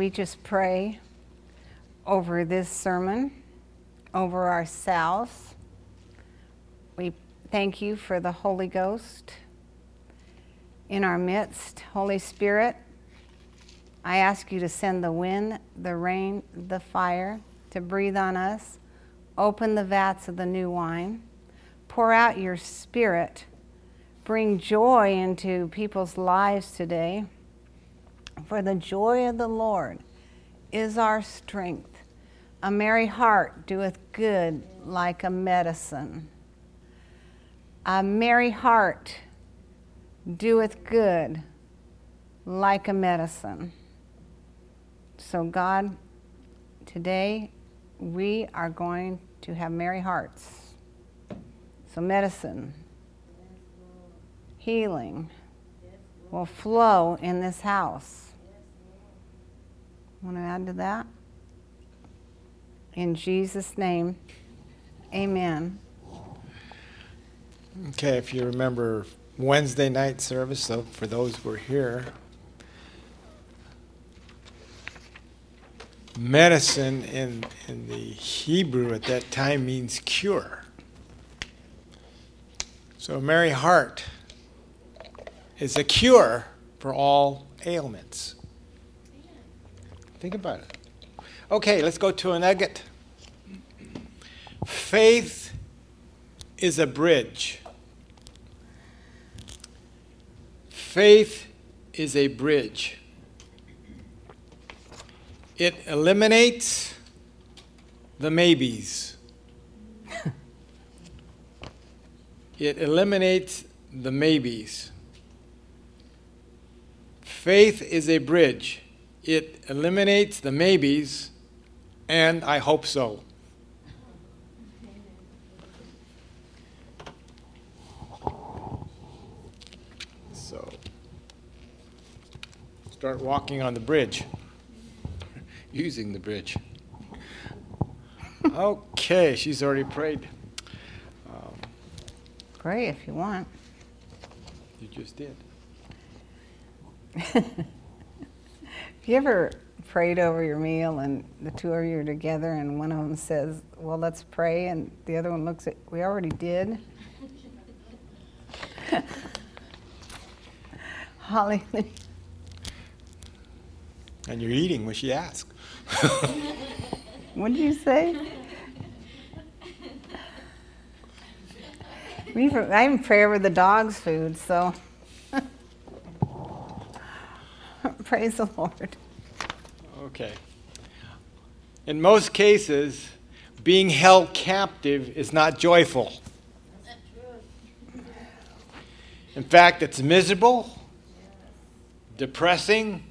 We just pray over this sermon, over ourselves. We thank you for the Holy Ghost in our midst. Holy Spirit, I ask you to send the wind, the rain, the fire to breathe on us. Open the vats of the new wine. Pour out your spirit. Bring joy into people's lives today. For the joy of the Lord is our strength. A merry heart doeth good like a medicine. A merry heart doeth good like a medicine. So, God, today we are going to have merry hearts. So, medicine, healing will flow in this house. Want to add to that? In Jesus' name, amen. Okay, if you remember Wednesday night service, so for those who were here, medicine in, in the Hebrew at that time means cure. So, merry Heart is a cure for all ailments. Think about it. Okay, let's go to a nugget. Faith is a bridge. Faith is a bridge. It eliminates the maybes. it eliminates the maybes. Faith is a bridge it eliminates the maybes, and I hope so. So, start walking on the bridge, using the bridge. okay, she's already prayed. Um, Pray if you want. You just did. you ever prayed over your meal and the two of you are together and one of them says, Well, let's pray, and the other one looks at, We already did? Holly. And you're eating when she asks. what did you say? I even pray over the dog's food, so. Praise the Lord. Okay. In most cases, being held captive is not joyful. In fact, it's miserable, depressing,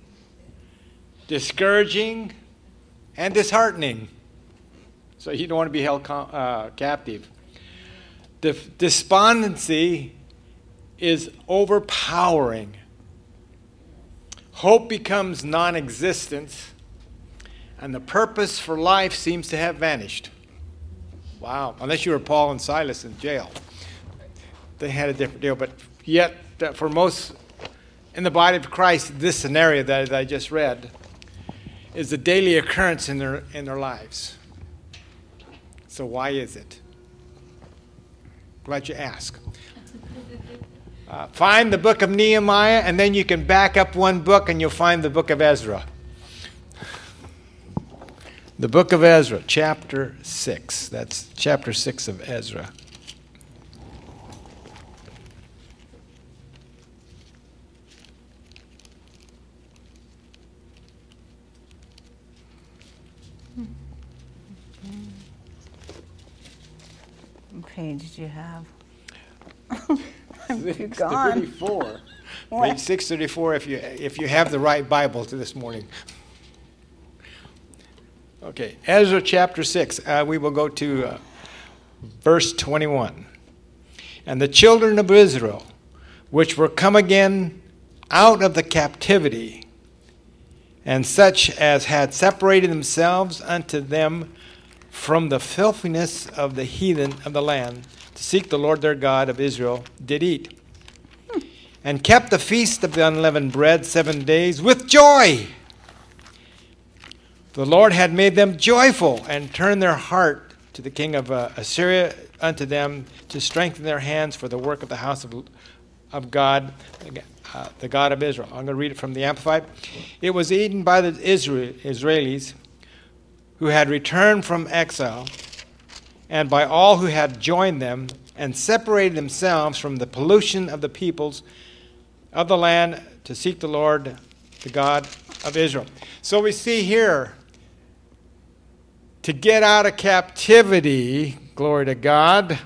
discouraging, and disheartening. So you don't want to be held uh, captive. The despondency is overpowering Hope becomes non existent, and the purpose for life seems to have vanished. Wow, unless you were Paul and Silas in jail. They had a different deal, but yet, uh, for most in the body of Christ, this scenario that I just read is a daily occurrence in their, in their lives. So, why is it? Glad you ask. Uh, find the book of Nehemiah, and then you can back up one book and you'll find the book of Ezra. The book of Ezra, chapter 6. That's chapter 6 of Ezra. Page did you have? I'm 634. Page 634 if you, if you have the right Bible to this morning. Okay, Ezra chapter 6. Uh, we will go to uh, verse 21. And the children of Israel, which were come again out of the captivity, and such as had separated themselves unto them from the filthiness of the heathen of the land, to seek the Lord their God of Israel, did eat, and kept the feast of the unleavened bread seven days with joy, The Lord had made them joyful and turned their heart to the king of uh, Assyria unto them to strengthen their hands for the work of the house of, of God, uh, the God of Israel. I'm going to read it from the Amplified. It was eaten by the Israel, Israelis who had returned from exile, and by all who had joined them and separated themselves from the pollution of the peoples of the land to seek the Lord, the God of Israel. So we see here to get out of captivity, glory to God,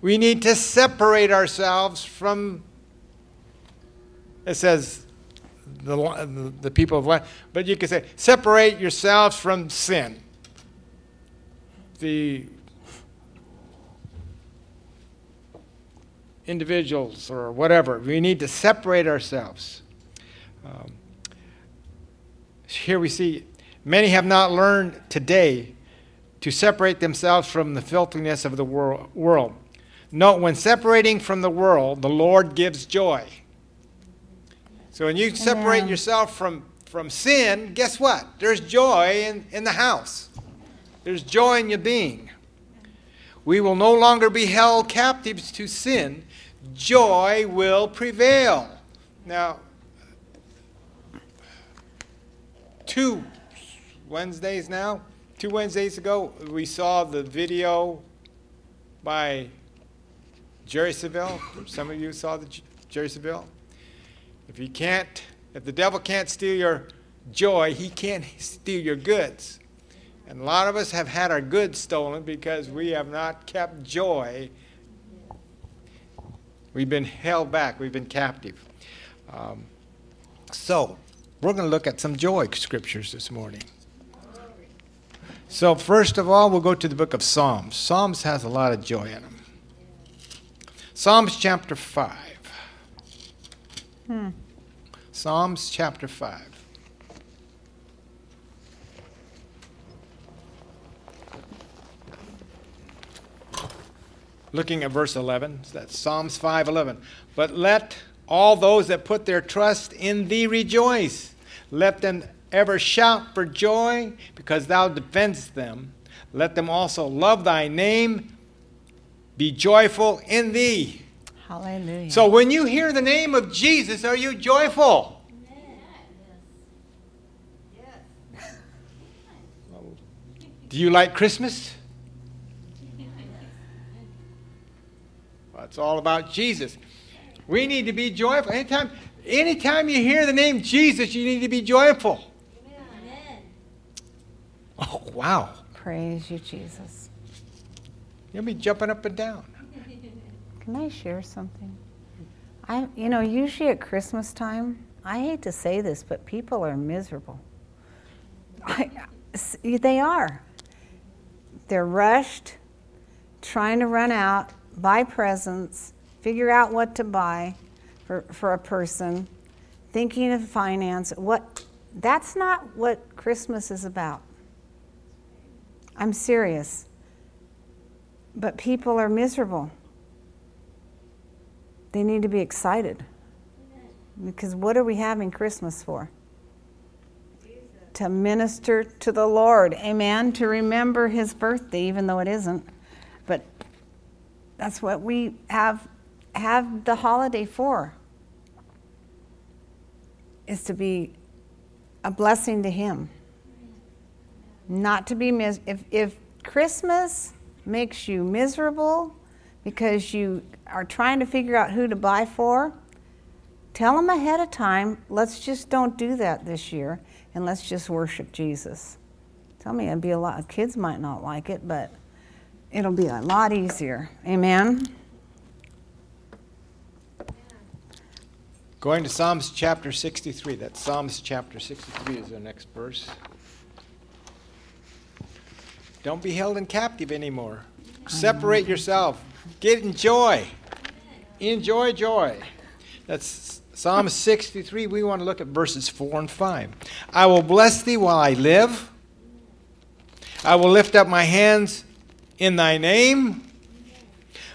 we need to separate ourselves from, it says, the, the people of land, but you could say, separate yourselves from sin. The individuals or whatever, we need to separate ourselves. Um, here we see many have not learned today to separate themselves from the filthiness of the wor- world. Note, when separating from the world, the Lord gives joy. So when you separate Amen. yourself from, from sin, guess what? There's joy in, in the house. There's joy in your being. We will no longer be held captives to sin. Joy will prevail. Now, two Wednesdays now, two Wednesdays ago, we saw the video by Jerry Savelle. Some of you saw the Jerry Savelle. If he can't, if the devil can't steal your joy, he can't steal your goods. And a lot of us have had our goods stolen because we have not kept joy. We've been held back, we've been captive. Um, so, we're going to look at some joy scriptures this morning. So, first of all, we'll go to the book of Psalms. Psalms has a lot of joy in them. Psalms chapter 5. Hmm. Psalms chapter 5. Looking at verse 11, that's Psalms 5:11. But let all those that put their trust in thee rejoice. Let them ever shout for joy because thou defendest them. Let them also love thy name. Be joyful in thee. Hallelujah. So when you hear the name of Jesus, are you joyful? Yes. Do you like Christmas? Well, it's all about Jesus. We need to be joyful. Anytime, anytime you hear the name Jesus, you need to be joyful. Amen. Oh, wow. Praise you, Jesus. You'll be jumping up and down. Can I share something? I, you know, usually at Christmas time, I hate to say this, but people are miserable. I, they are. They're rushed, trying to run out, buy presents, figure out what to buy for, for a person, thinking of finance. What that's not what Christmas is about. I'm serious. But people are miserable. They need to be excited. Because what are we having Christmas for? Jesus. To minister to the Lord. Amen. To remember his birthday, even though it isn't. That's what we have have the holiday for. Is to be a blessing to him. Not to be mis- if if Christmas makes you miserable because you are trying to figure out who to buy for, tell them ahead of time, let's just don't do that this year and let's just worship Jesus. Tell me it'd be a lot of kids might not like it, but it'll be a lot easier. Amen. Going to Psalms chapter 63. That Psalms chapter 63 is the next verse. Don't be held in captive anymore. Separate yourself. Get in joy. Enjoy joy. That's Psalm 63. We want to look at verses 4 and 5. I will bless thee while I live. I will lift up my hands in thy name.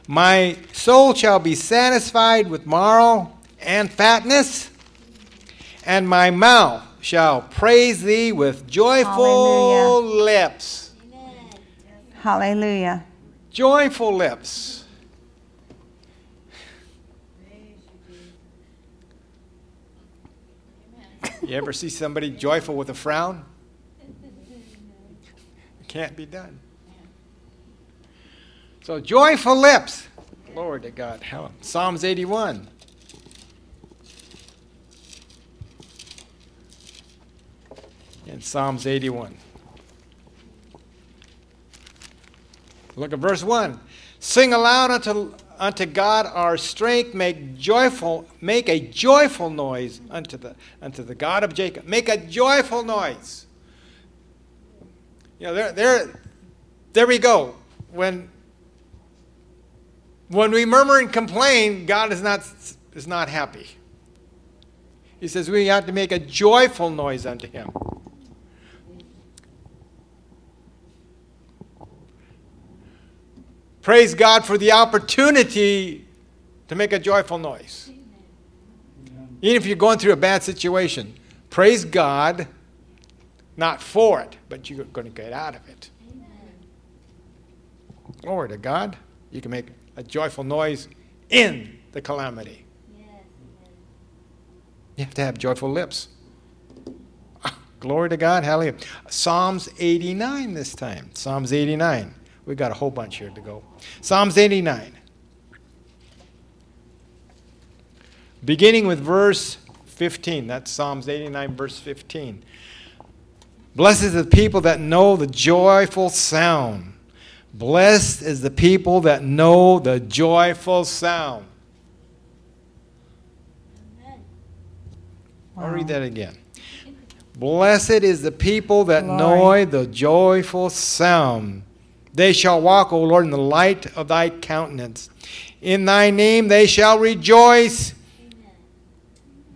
My soul shall be satisfied with marrow and fatness, and my mouth shall praise thee with joyful Hallelujah. lips. Hallelujah. Joyful lips. You ever see somebody joyful with a frown? It can't be done. So, joyful lips. Glory to God. How- Psalms 81. In Psalms 81. Look at verse 1. Sing aloud unto, unto God our strength, make joyful, make a joyful noise unto the unto the God of Jacob. Make a joyful noise. You know, there, there, there we go. When when we murmur and complain, God is not is not happy. He says we have to make a joyful noise unto him. Praise God for the opportunity to make a joyful noise. Even if you're going through a bad situation, praise God, not for it, but you're going to get out of it. Glory to God. You can make a joyful noise in the calamity. You have to have joyful lips. Glory to God. Hallelujah. Psalms 89 this time. Psalms 89. We've got a whole bunch here to go. Psalms 89. Beginning with verse 15. That's Psalms 89, verse 15. Blessed is the people that know the joyful sound. Blessed is the people that know the joyful sound. I'll read that again. Blessed is the people that know the joyful sound. They shall walk, O Lord, in the light of thy countenance. In thy name they shall rejoice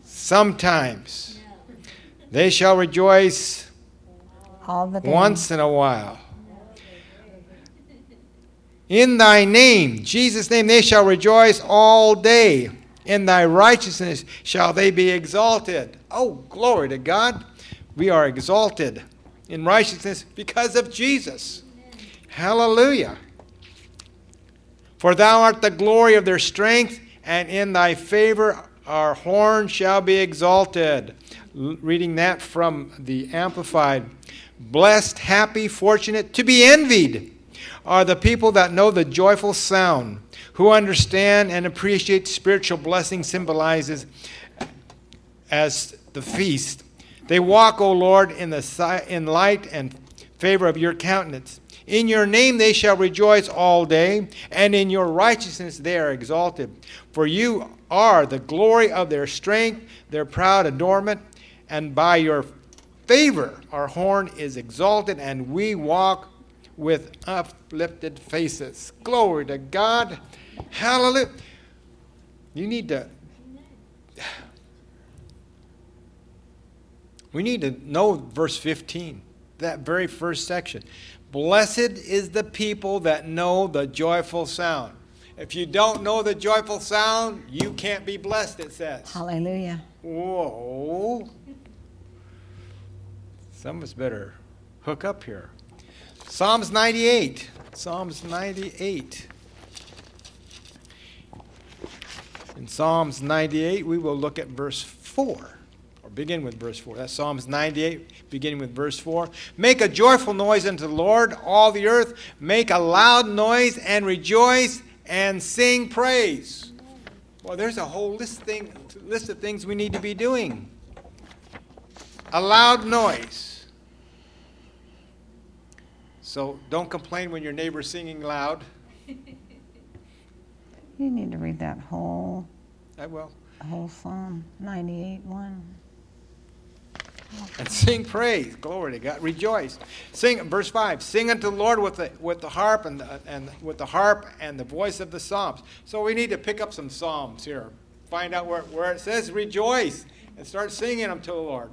sometimes. They shall rejoice All the once in a while. In thy name, Jesus' name, they shall rejoice all day. In thy righteousness shall they be exalted. Oh, glory to God. We are exalted in righteousness because of Jesus. Hallelujah. For thou art the glory of their strength, and in thy favor our horn shall be exalted. L- reading that from the Amplified. Blessed, happy, fortunate, to be envied are the people that know the joyful sound, who understand and appreciate spiritual blessing symbolizes as the feast. They walk, O Lord, in the si- in light and favor of your countenance. In your name they shall rejoice all day, and in your righteousness they are exalted. For you are the glory of their strength, their proud adornment, and by your favor our horn is exalted, and we walk with uplifted faces. Glory to God. Hallelujah. You need to. We need to know verse 15, that very first section. Blessed is the people that know the joyful sound. If you don't know the joyful sound, you can't be blessed, it says. Hallelujah. Whoa. Some of us better hook up here. Psalms 98. Psalms 98. In Psalms 98, we will look at verse 4, or begin with verse 4. That's Psalms 98, beginning with verse 4. Make a joyful noise unto the Lord, all the earth. Make a loud noise and rejoice and sing praise. Well, there's a whole list, thing, list of things we need to be doing. A loud noise. So don't complain when your neighbor's singing loud. You need to read that whole I will. whole Psalm 98 1. and sing praise. Glory to God. Rejoice. Sing verse five. Sing unto the Lord with the with the harp and the, and with the harp and the voice of the psalms. So we need to pick up some psalms here. Find out where, where it says rejoice and start singing them to the Lord.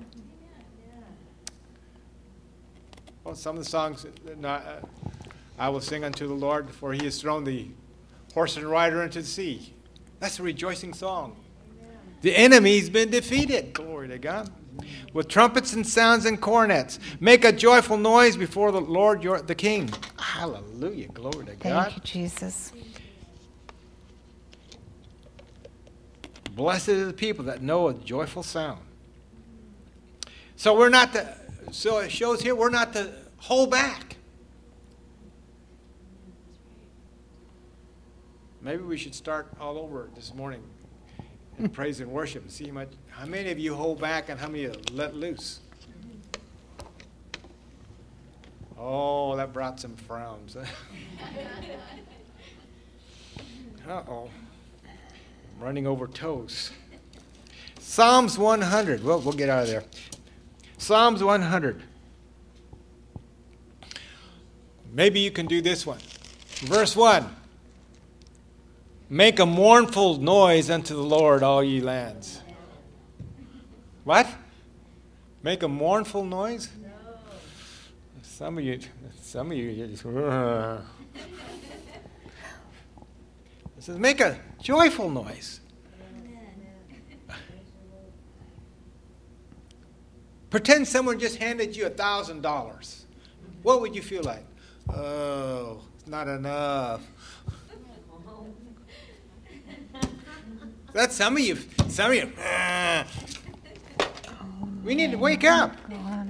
Well, some of the songs, not, uh, I will sing unto the Lord, for he has thrown the horse and rider into the sea. That's a rejoicing song. The enemy's been defeated. Glory to God. with trumpets and sounds and cornets. Make a joyful noise before the Lord your, the King. Hallelujah. Glory to God. Thank you, Jesus. Blessed are the people that know a joyful sound. So we're not to, so it shows here we're not to hold back. Maybe we should start all over this morning in praise and worship and see how, much, how many of you hold back and how many of you let loose. Oh, that brought some frowns. uh oh. Running over toes. Psalms 100. Well, we'll get out of there. Psalms 100. Maybe you can do this one. Verse 1. Make a mournful noise unto the Lord, all ye lands. What? Make a mournful noise? No. Some of you, some of you just. It says, make a joyful noise. Pretend someone just handed you a thousand dollars. What would you feel like? Oh, it's not enough. That's some of you. Some of you. "Ah." We need to wake up.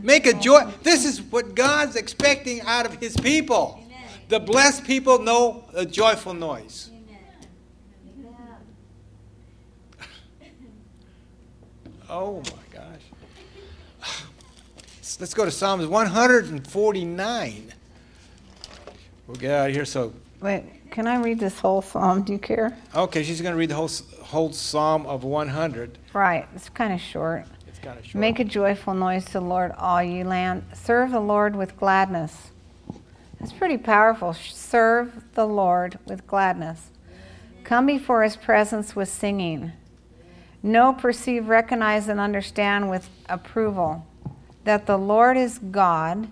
Make a joy. This is what God's expecting out of His people. The blessed people know a joyful noise. Oh my. Let's go to Psalms 149. We'll get out of here. So, Wait, can I read this whole psalm? Do you care? okay, she's going to read the whole, whole Psalm of 100. Right, it's kind of short. It's kind of short. Make a joyful noise to the Lord, all ye land. Serve the Lord with gladness. That's pretty powerful. Serve the Lord with gladness. Come before his presence with singing. Know, perceive, recognize, and understand with approval that the Lord is God.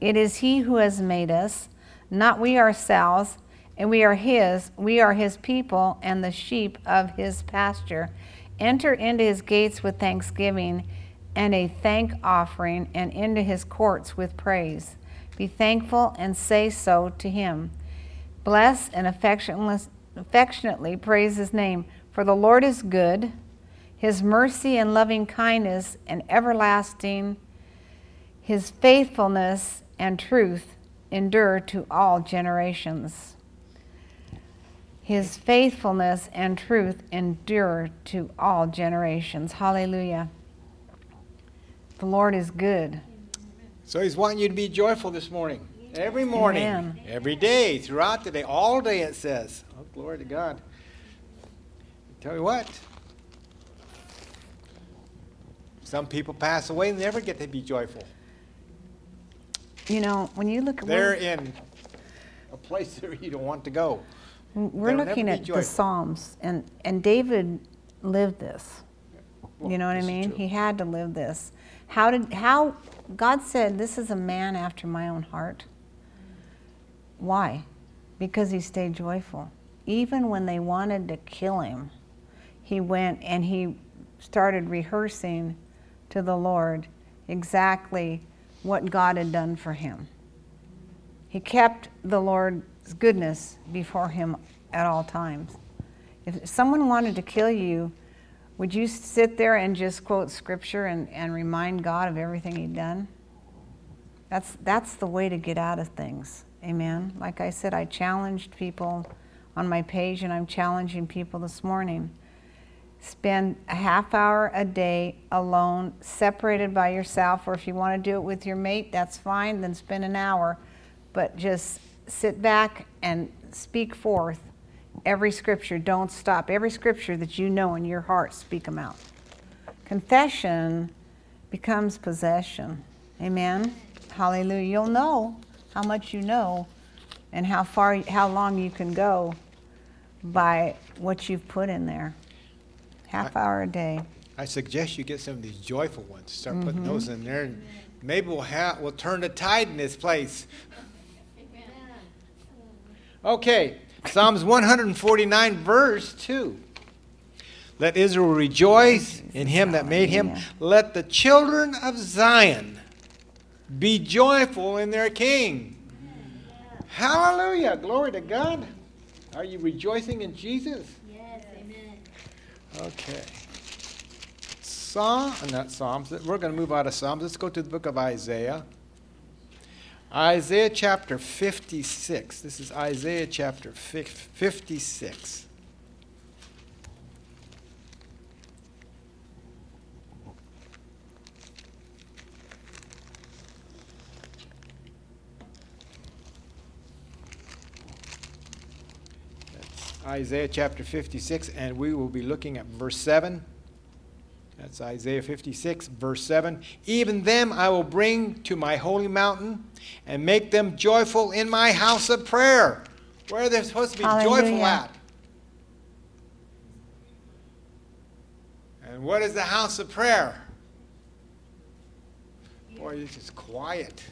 It is he who has made us, not we ourselves, and we are his. We are his people and the sheep of his pasture. Enter into his gates with thanksgiving and a thank offering, and into his courts with praise. Be thankful and say so to him. Bless and affectionately praise his name, for the Lord is good. His mercy and loving kindness and everlasting, his faithfulness and truth endure to all generations. His faithfulness and truth endure to all generations. Hallelujah. The Lord is good. So he's wanting you to be joyful this morning. Every morning. Amen. Every day, throughout the day, all day it says. Oh, glory to God. Tell you what. Some people pass away and never get to be joyful. You know, when you look at They're in a place that you don't want to go. We're They'll looking at the Psalms, and, and David lived this. Well, you know what I mean? He had to live this. How did how God said this is a man after my own heart? Why? Because he stayed joyful. Even when they wanted to kill him, he went and he started rehearsing to the Lord exactly what God had done for him. He kept the Lord's goodness before him at all times. If someone wanted to kill you, would you sit there and just quote scripture and, and remind God of everything he'd done? That's, that's the way to get out of things. Amen. Like I said, I challenged people on my page, and I'm challenging people this morning. Spend a half hour a day alone, separated by yourself, or if you want to do it with your mate, that's fine, then spend an hour. But just sit back and speak forth every scripture. Don't stop. Every scripture that you know in your heart, speak them out. Confession becomes possession. Amen. Hallelujah. You'll know how much you know and how far how long you can go by what you've put in there. Half hour a day. I suggest you get some of these joyful ones. Start Mm-hmm. putting those in there, and maybe we'll have we'll turn the tide in this place. Okay, Psalms 149, verse 2. Let Israel rejoice in him that made him. Let the children of Zion be joyful in their king. Hallelujah. Glory to God. Are you rejoicing in Jesus? Okay. Psalm, not Psalms. We're going to move out of Psalms. Let's go to the book of Isaiah. Isaiah chapter 56. This is Isaiah chapter 56. That's Isaiah chapter 56, and we will be looking at verse 7. That's Isaiah 56, verse 7. Even them I will bring to my holy mountain and make them joyful in my house of prayer. Where are they supposed to be joyful at? And what is the house of prayer? Boy, it's just quiet.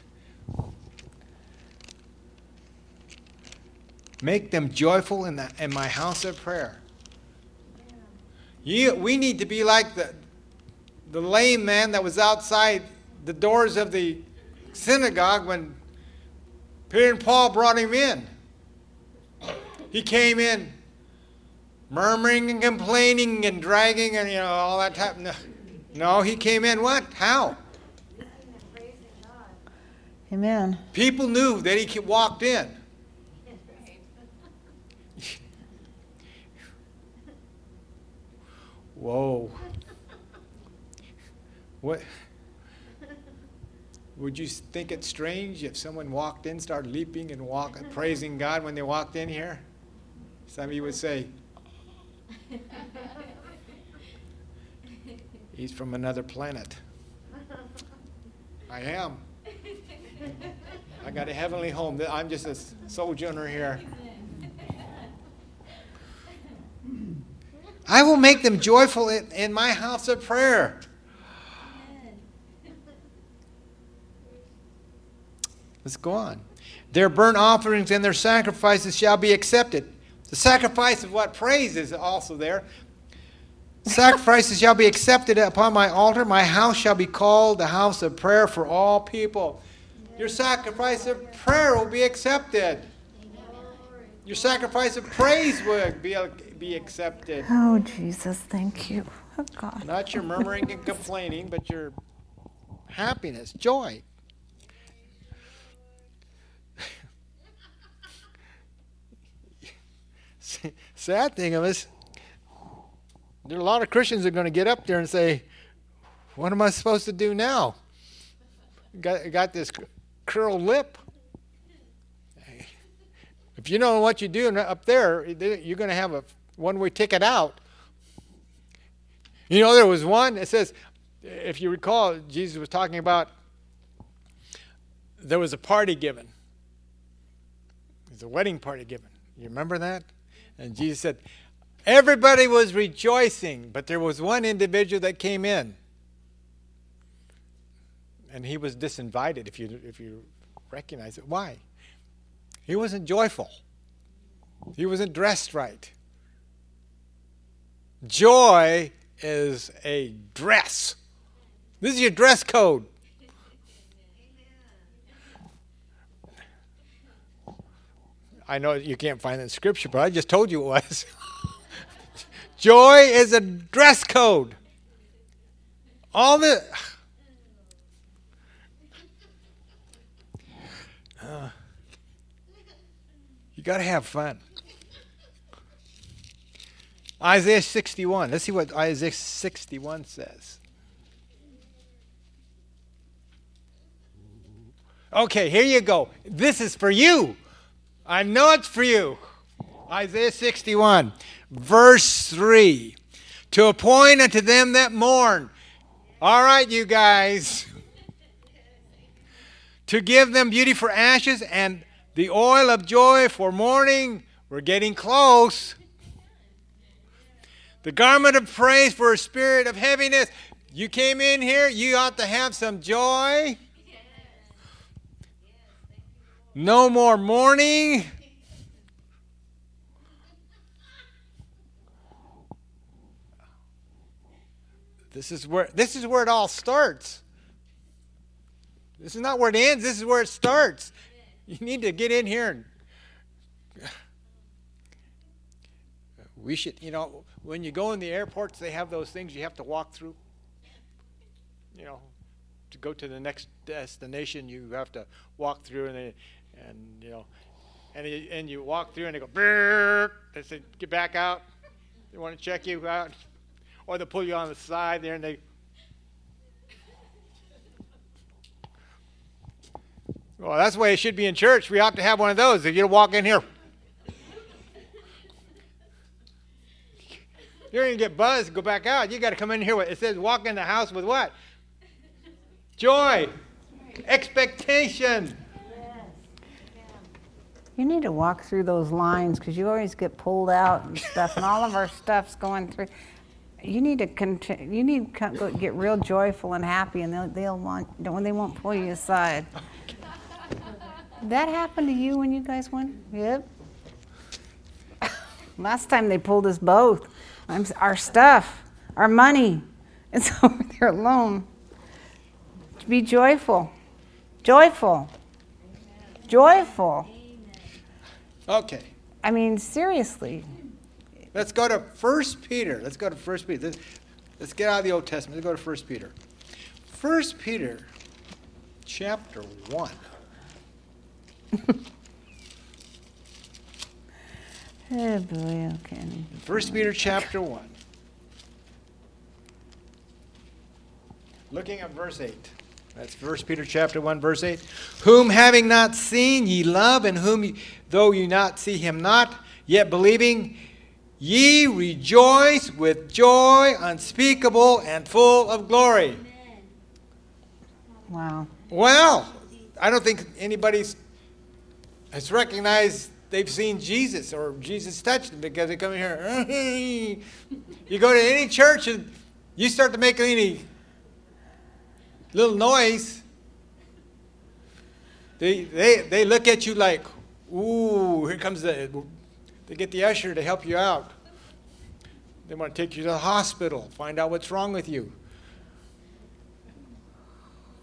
Make them joyful in, the, in my house of prayer. You, we need to be like the, the lame man that was outside the doors of the synagogue when Peter and Paul brought him in. He came in murmuring and complaining and dragging and you know all that type. No, no he came in what? How? Amen. People knew that he walked in. Whoa. What? Would you think it strange if someone walked in, started leaping and walking, praising God when they walked in here? Some of you would say, He's from another planet. I am. I got a heavenly home. I'm just a sojourner here. I will make them joyful in, in my house of prayer. Let's go on. Their burnt offerings and their sacrifices shall be accepted. The sacrifice of what praise is also there. Sacrifices shall be accepted upon my altar. My house shall be called the house of prayer for all people. Your sacrifice of prayer will be accepted. Your sacrifice of praise will be, be accepted. Oh, Jesus, thank you. Oh, God. Not your murmuring and complaining, but your happiness, joy. Sad thing of us, there are a lot of Christians that are going to get up there and say, What am I supposed to do now? Got, got this curled lip. If you know what you're doing up there, you're going to have a one way ticket out. You know, there was one, it says, if you recall, Jesus was talking about there was a party given. There's a wedding party given. You remember that? And Jesus said, everybody was rejoicing, but there was one individual that came in. And he was disinvited, if you, if you recognize it. Why? He wasn't joyful, he wasn't dressed right. Joy is a dress. This is your dress code. I know you can't find it in scripture, but I just told you it was. Joy is a dress code. All the you got to have fun. Isaiah 61. Let's see what Isaiah 61 says. Okay, here you go. This is for you. I know it's for you. Isaiah 61, verse 3. To appoint unto them that mourn. All right, you guys. to give them beauty for ashes and the oil of joy for mourning. We're getting close. The garment of praise for a spirit of heaviness. You came in here, you ought to have some joy. No more mourning. This is where this is where it all starts. This is not where it ends, this is where it starts. You need to get in here and we should, you know, when you go in the airports, they have those things you have to walk through. You know, to go to the next destination, you have to walk through, and they, and you know, and you, and you walk through, and they go, Brrr! they say, get back out. They want to check you out, or they pull you on the side there, and they. Well, that's the way it should be in church. We ought to have one of those. If you walk in here, You're going to get buzzed go back out. You got to come in here with, it says walk in the house with what? Joy, expectation. You need to walk through those lines because you always get pulled out and stuff, and all of our stuff's going through. You need to continue. You need to get real joyful and happy, and they'll, they'll want they won't pull you aside. that happened to you when you guys went? Yep. Last time they pulled us both. Our stuff, our money. It's over there alone. Be joyful. Joyful. Joyful. Okay. I mean, seriously. Let's go to First Peter. Let's go to First Peter. Let's, let's get out of the Old Testament. Let's go to First Peter. First Peter, chapter one. oh boy, okay. First Peter chapter one. Looking at verse eight. That's 1 Peter chapter 1 verse 8. Whom having not seen ye love, and whom ye, though you not see him not, yet believing, ye rejoice with joy unspeakable and full of glory. Wow. Well, I don't think anybody's has recognized they've seen Jesus or Jesus touched them because they come here. you go to any church and you start to make any little noise, they, they, they look at you like, ooh, here comes the, they get the usher to help you out. They want to take you to the hospital, find out what's wrong with you.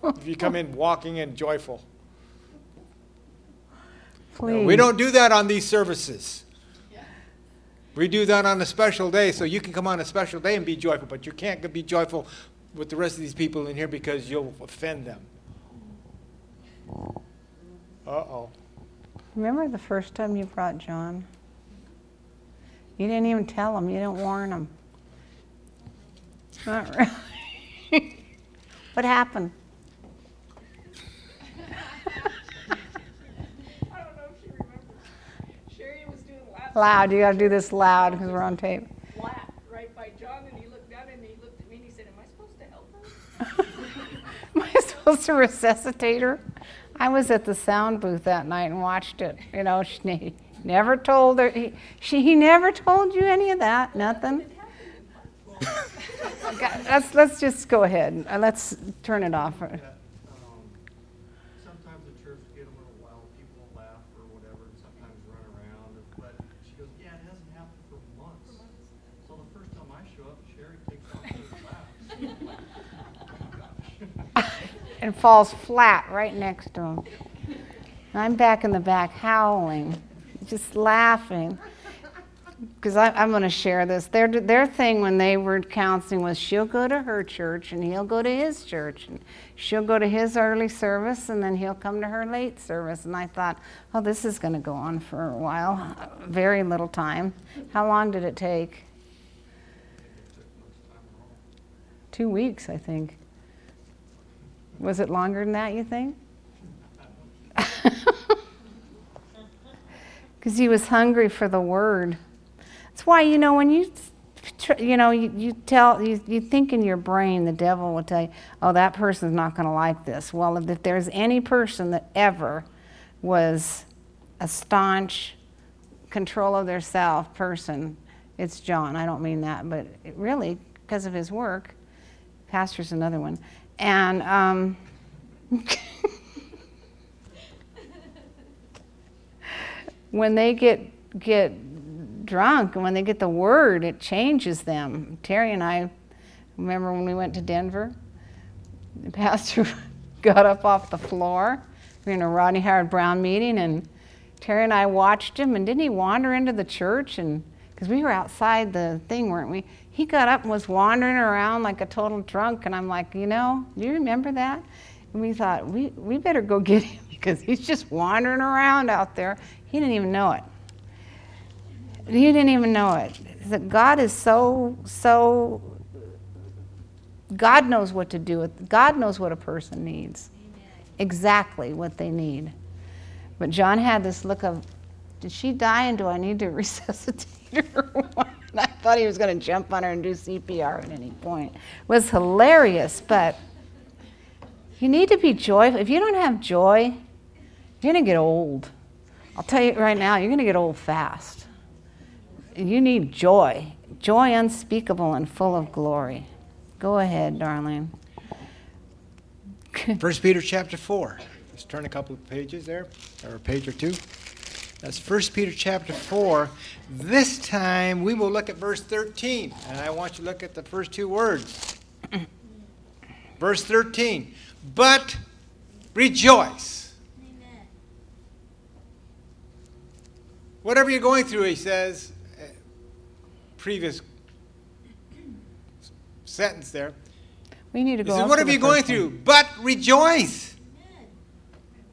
if you come in walking and joyful. No, we don't do that on these services. We do that on a special day, so you can come on a special day and be joyful, but you can't be joyful with the rest of these people in here because you'll offend them. Uh oh. Remember the first time you brought John? You didn't even tell him, you didn't warn him. Not really. what happened? Loud. You got to do this loud because we're on tape. Right by John, and he looked down and he looked at me and he said, Am I supposed to help her? Am I supposed to resuscitate her. I was at the sound booth that night and watched it. You know, she never told her. He, she, he never told you any of that. Nothing. let's let's just go ahead. Uh, let's turn it off. and falls flat right next to him. And I'm back in the back howling, just laughing. Because I'm going to share this. Their, their thing when they were counseling was she'll go to her church and he'll go to his church. And she'll go to his early service and then he'll come to her late service. And I thought, oh, this is going to go on for a while. Very little time. How long did it take? Two weeks, I think. Was it longer than that, you think? Because he was hungry for the word. That's why, you know, when you, you know, you, you tell, you, you think in your brain, the devil will tell you, oh, that person's not going to like this. Well, if, if there's any person that ever was a staunch, control of their self person, it's John. I don't mean that, but really, because of his work, pastor's another one. And um, when they get get drunk and when they get the word, it changes them. Terry and I Remember when we went to Denver? The pastor got up off the floor. We were in a Rodney Howard-Browne meeting, and Terry and I watched him. And didn't he wander into the church? And because we were outside the thing, weren't we? He got up and was wandering around like a total drunk. And I'm like, you know, do you remember that? And we thought, we, we better go get him because he's just wandering around out there. He didn't even know it. He didn't even know it. That God is so, so, God knows what to do with, God knows what a person needs. Exactly what they need. But John had this look of, did she die and do I need to resuscitate her? I thought he was going to jump on her and do CPR at any point. It was hilarious, but you need to be joyful. If you don't have joy, you're going to get old. I'll tell you right now, you're going to get old fast. You need joy, joy unspeakable and full of glory. Go ahead, darling. First Peter chapter 4. Let's turn a couple of pages there, or a page or two. That's First Peter chapter 4. This time we will look at verse 13. And I want you to look at the first two words. verse 13. But rejoice. Amen. Whatever you're going through, he says, uh, previous sentence there. We need to go. He says, whatever you're going through, but rejoice.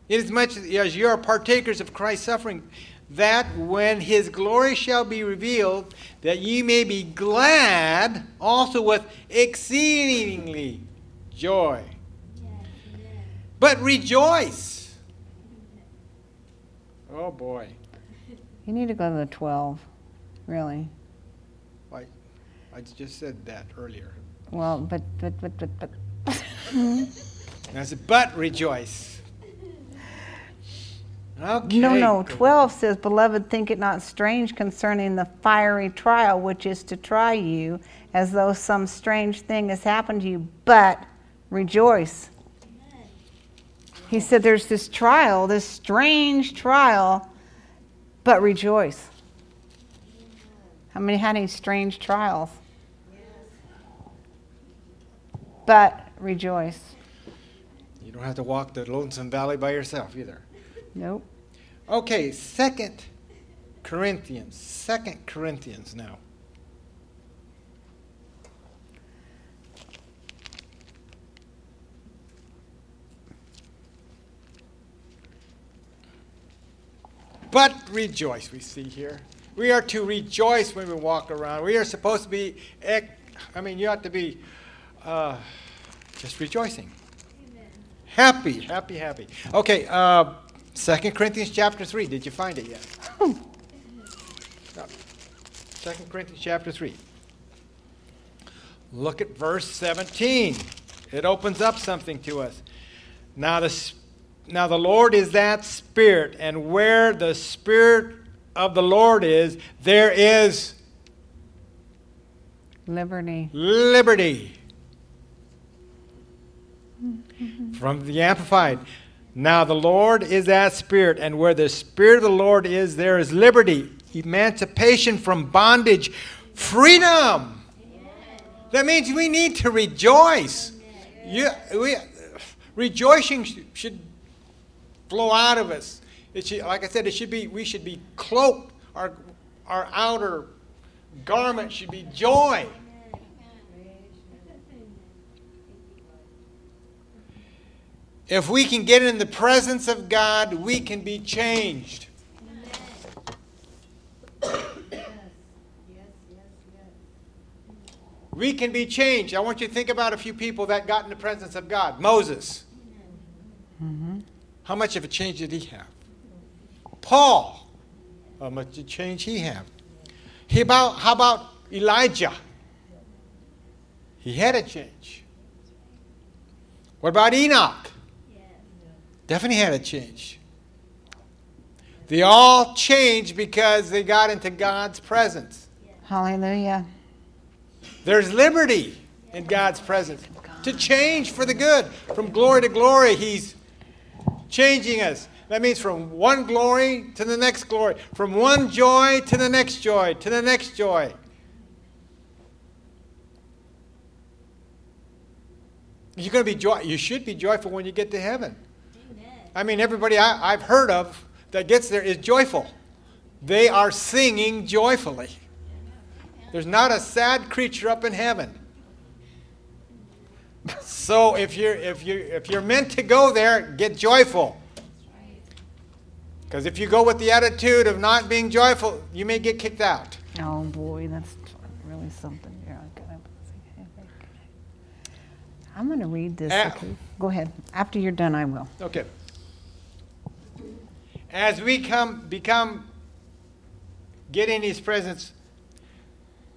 Inasmuch as you are partakers of Christ's suffering, that when his glory shall be revealed, that ye may be glad also with exceedingly joy. But rejoice. Oh boy. You need to go to the 12, really. I, I just said that earlier. Well, but, but, but, but, but. I said, but rejoice. Okay. No, no. 12 says, Beloved, think it not strange concerning the fiery trial which is to try you, as though some strange thing has happened to you, but rejoice. He said, There's this trial, this strange trial, but rejoice. How many had any strange trials? But rejoice. You don't have to walk the lonesome valley by yourself either. Nope. Okay, Second Corinthians. Second Corinthians now. But rejoice, we see here. We are to rejoice when we walk around. We are supposed to be, I mean, you ought to be uh, just rejoicing. Amen. Happy, happy, happy. Okay, uh, 2 Corinthians chapter 3. Did you find it yet? Oh. no. 2 Corinthians chapter 3. Look at verse 17. It opens up something to us. Now the, now the Lord is that Spirit, and where the Spirit of the Lord is, there is liberty. Liberty. From the Amplified. Now the Lord is that Spirit, and where the Spirit of the Lord is, there is liberty, emancipation from bondage, freedom. That means we need to rejoice. You, we, rejoicing should flow out of us. It should, like I said, it should be. We should be cloaked. Our our outer garment should be joy. If we can get in the presence of God, we can be changed. We can be changed. I want you to think about a few people that got in the presence of God. Moses. Mm-hmm. How much of a change did he have? Paul. How much of a change he have? He about, how about Elijah? He had a change. What about Enoch? Definitely had a change. They all changed because they got into God's presence. Hallelujah. There's liberty in God's presence to change for the good. From glory to glory, He's changing us. That means from one glory to the next glory, from one joy to the next joy, to the next joy. You're going to be joy. You should be joyful when you get to heaven. I mean, everybody I, I've heard of that gets there is joyful. They are singing joyfully. There's not a sad creature up in heaven. So if you're if you if you're meant to go there, get joyful. Because if you go with the attitude of not being joyful, you may get kicked out. Oh boy, that's really something. I'm going to read this. Ah. okay? Go ahead. After you're done, I will. Okay. As we come become get in his presence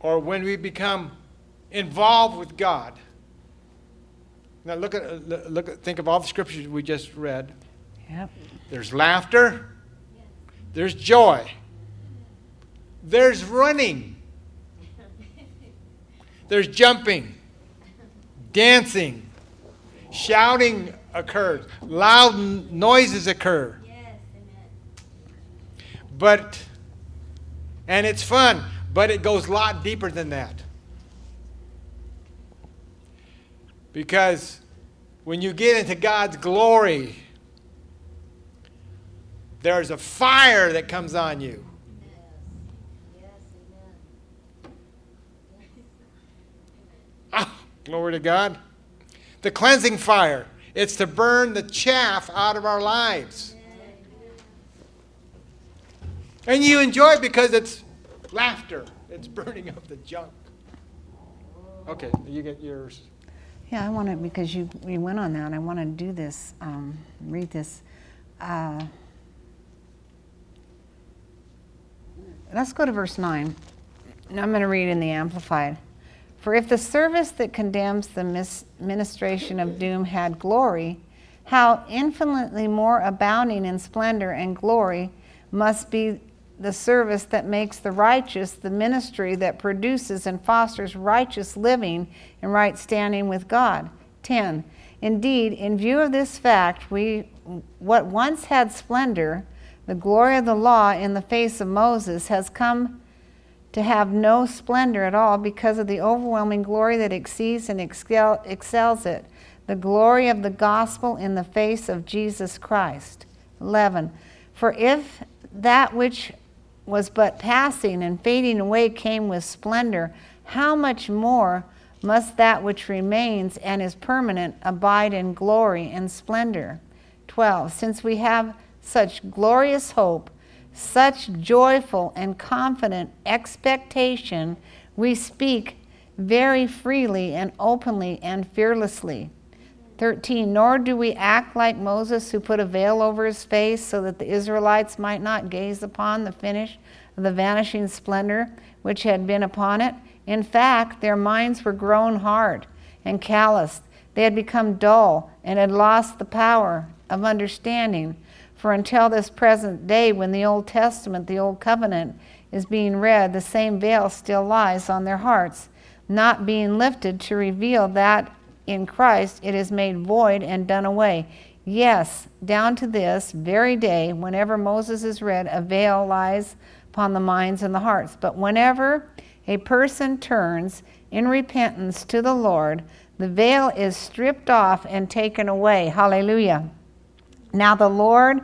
or when we become involved with God. Now look at look at think of all the scriptures we just read. Yep. There's laughter. There's joy. There's running. There's jumping. Dancing. Shouting occurs. Loud noises occur. But, and it's fun, but it goes a lot deeper than that. Because when you get into God's glory, there's a fire that comes on you. Ah, glory to God. The cleansing fire. It's to burn the chaff out of our lives. And you enjoy it because it's laughter. It's burning up the junk. Okay, you get yours. Yeah, I want to because you you went on that. I want to do this. Um, read this. Uh, let's go to verse nine. Now I'm going to read in the Amplified. For if the service that condemns the ministration of doom had glory, how infinitely more abounding in splendor and glory must be the service that makes the righteous the ministry that produces and fosters righteous living and right standing with God. 10. Indeed, in view of this fact, we what once had splendor, the glory of the law in the face of Moses has come to have no splendor at all because of the overwhelming glory that exceeds and excel, excels it, the glory of the gospel in the face of Jesus Christ. 11. For if that which was but passing and fading away came with splendor, how much more must that which remains and is permanent abide in glory and splendor? 12. Since we have such glorious hope, such joyful and confident expectation, we speak very freely and openly and fearlessly. 13. Nor do we act like Moses, who put a veil over his face so that the Israelites might not gaze upon the finish of the vanishing splendor which had been upon it. In fact, their minds were grown hard and calloused. They had become dull and had lost the power of understanding. For until this present day, when the Old Testament, the Old Covenant, is being read, the same veil still lies on their hearts, not being lifted to reveal that in Christ it is made void and done away. Yes, down to this very day, whenever Moses is read, a veil lies upon the minds and the hearts. But whenever a person turns in repentance to the Lord, the veil is stripped off and taken away. Hallelujah. Now the Lord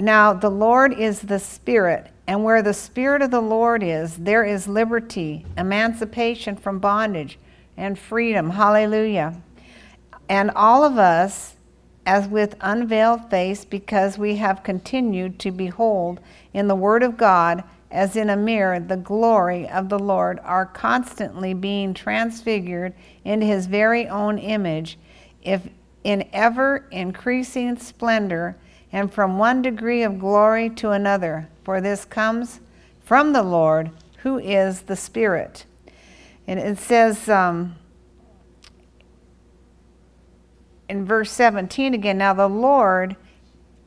now the Lord is the Spirit, and where the Spirit of the Lord is, there is liberty, emancipation from bondage, and freedom. Hallelujah. And all of us, as with unveiled face, because we have continued to behold in the Word of God, as in a mirror, the glory of the Lord, are constantly being transfigured into His very own image, if in ever increasing splendor, and from one degree of glory to another. For this comes from the Lord, who is the Spirit. And it says um, in verse 17 again, now the Lord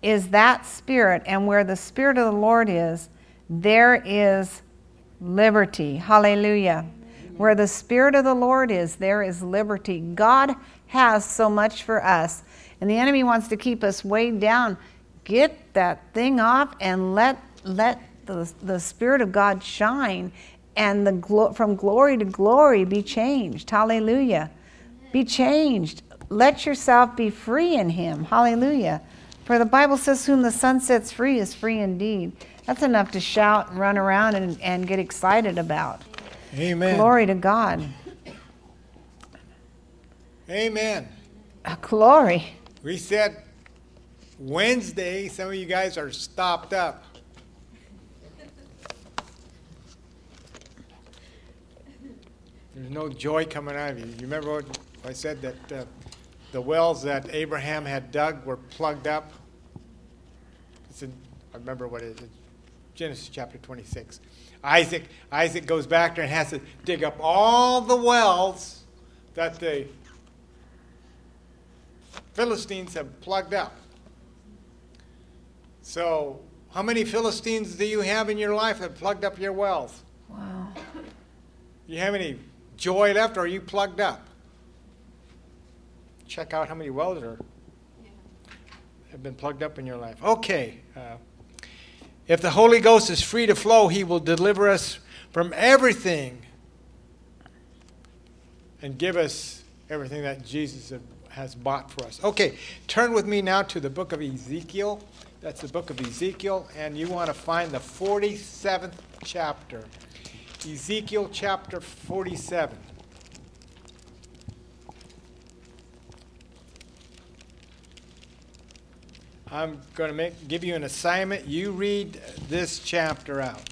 is that Spirit, and where the Spirit of the Lord is, there is liberty. Hallelujah. Where the Spirit of the Lord is, there is liberty. God has so much for us, and the enemy wants to keep us weighed down. Get that thing off and let, let the, the Spirit of God shine and the glo- from glory to glory be changed. Hallelujah. Be changed. let yourself be free in him. Hallelujah. For the Bible says, Whom the Son sets free is free indeed. That's enough to shout and run around and, and get excited about. Amen. Glory to God. Amen. Uh, glory. We said Wednesday, some of you guys are stopped up. There's no joy coming out of you. You remember what I said that uh, the wells that Abraham had dug were plugged up? It's in, I remember what it is. Genesis chapter 26. Isaac, Isaac goes back there and has to dig up all the wells that the Philistines have plugged up. So, how many Philistines do you have in your life that plugged up your wells? Wow. You have any joy left, or are you plugged up? Check out how many wells are have been plugged up in your life. Okay. Uh, if the Holy Ghost is free to flow, He will deliver us from everything and give us everything that Jesus has bought for us. Okay, turn with me now to the book of Ezekiel. That's the book of Ezekiel, and you want to find the 47th chapter. Ezekiel chapter 47. I'm going to make, give you an assignment. You read this chapter out.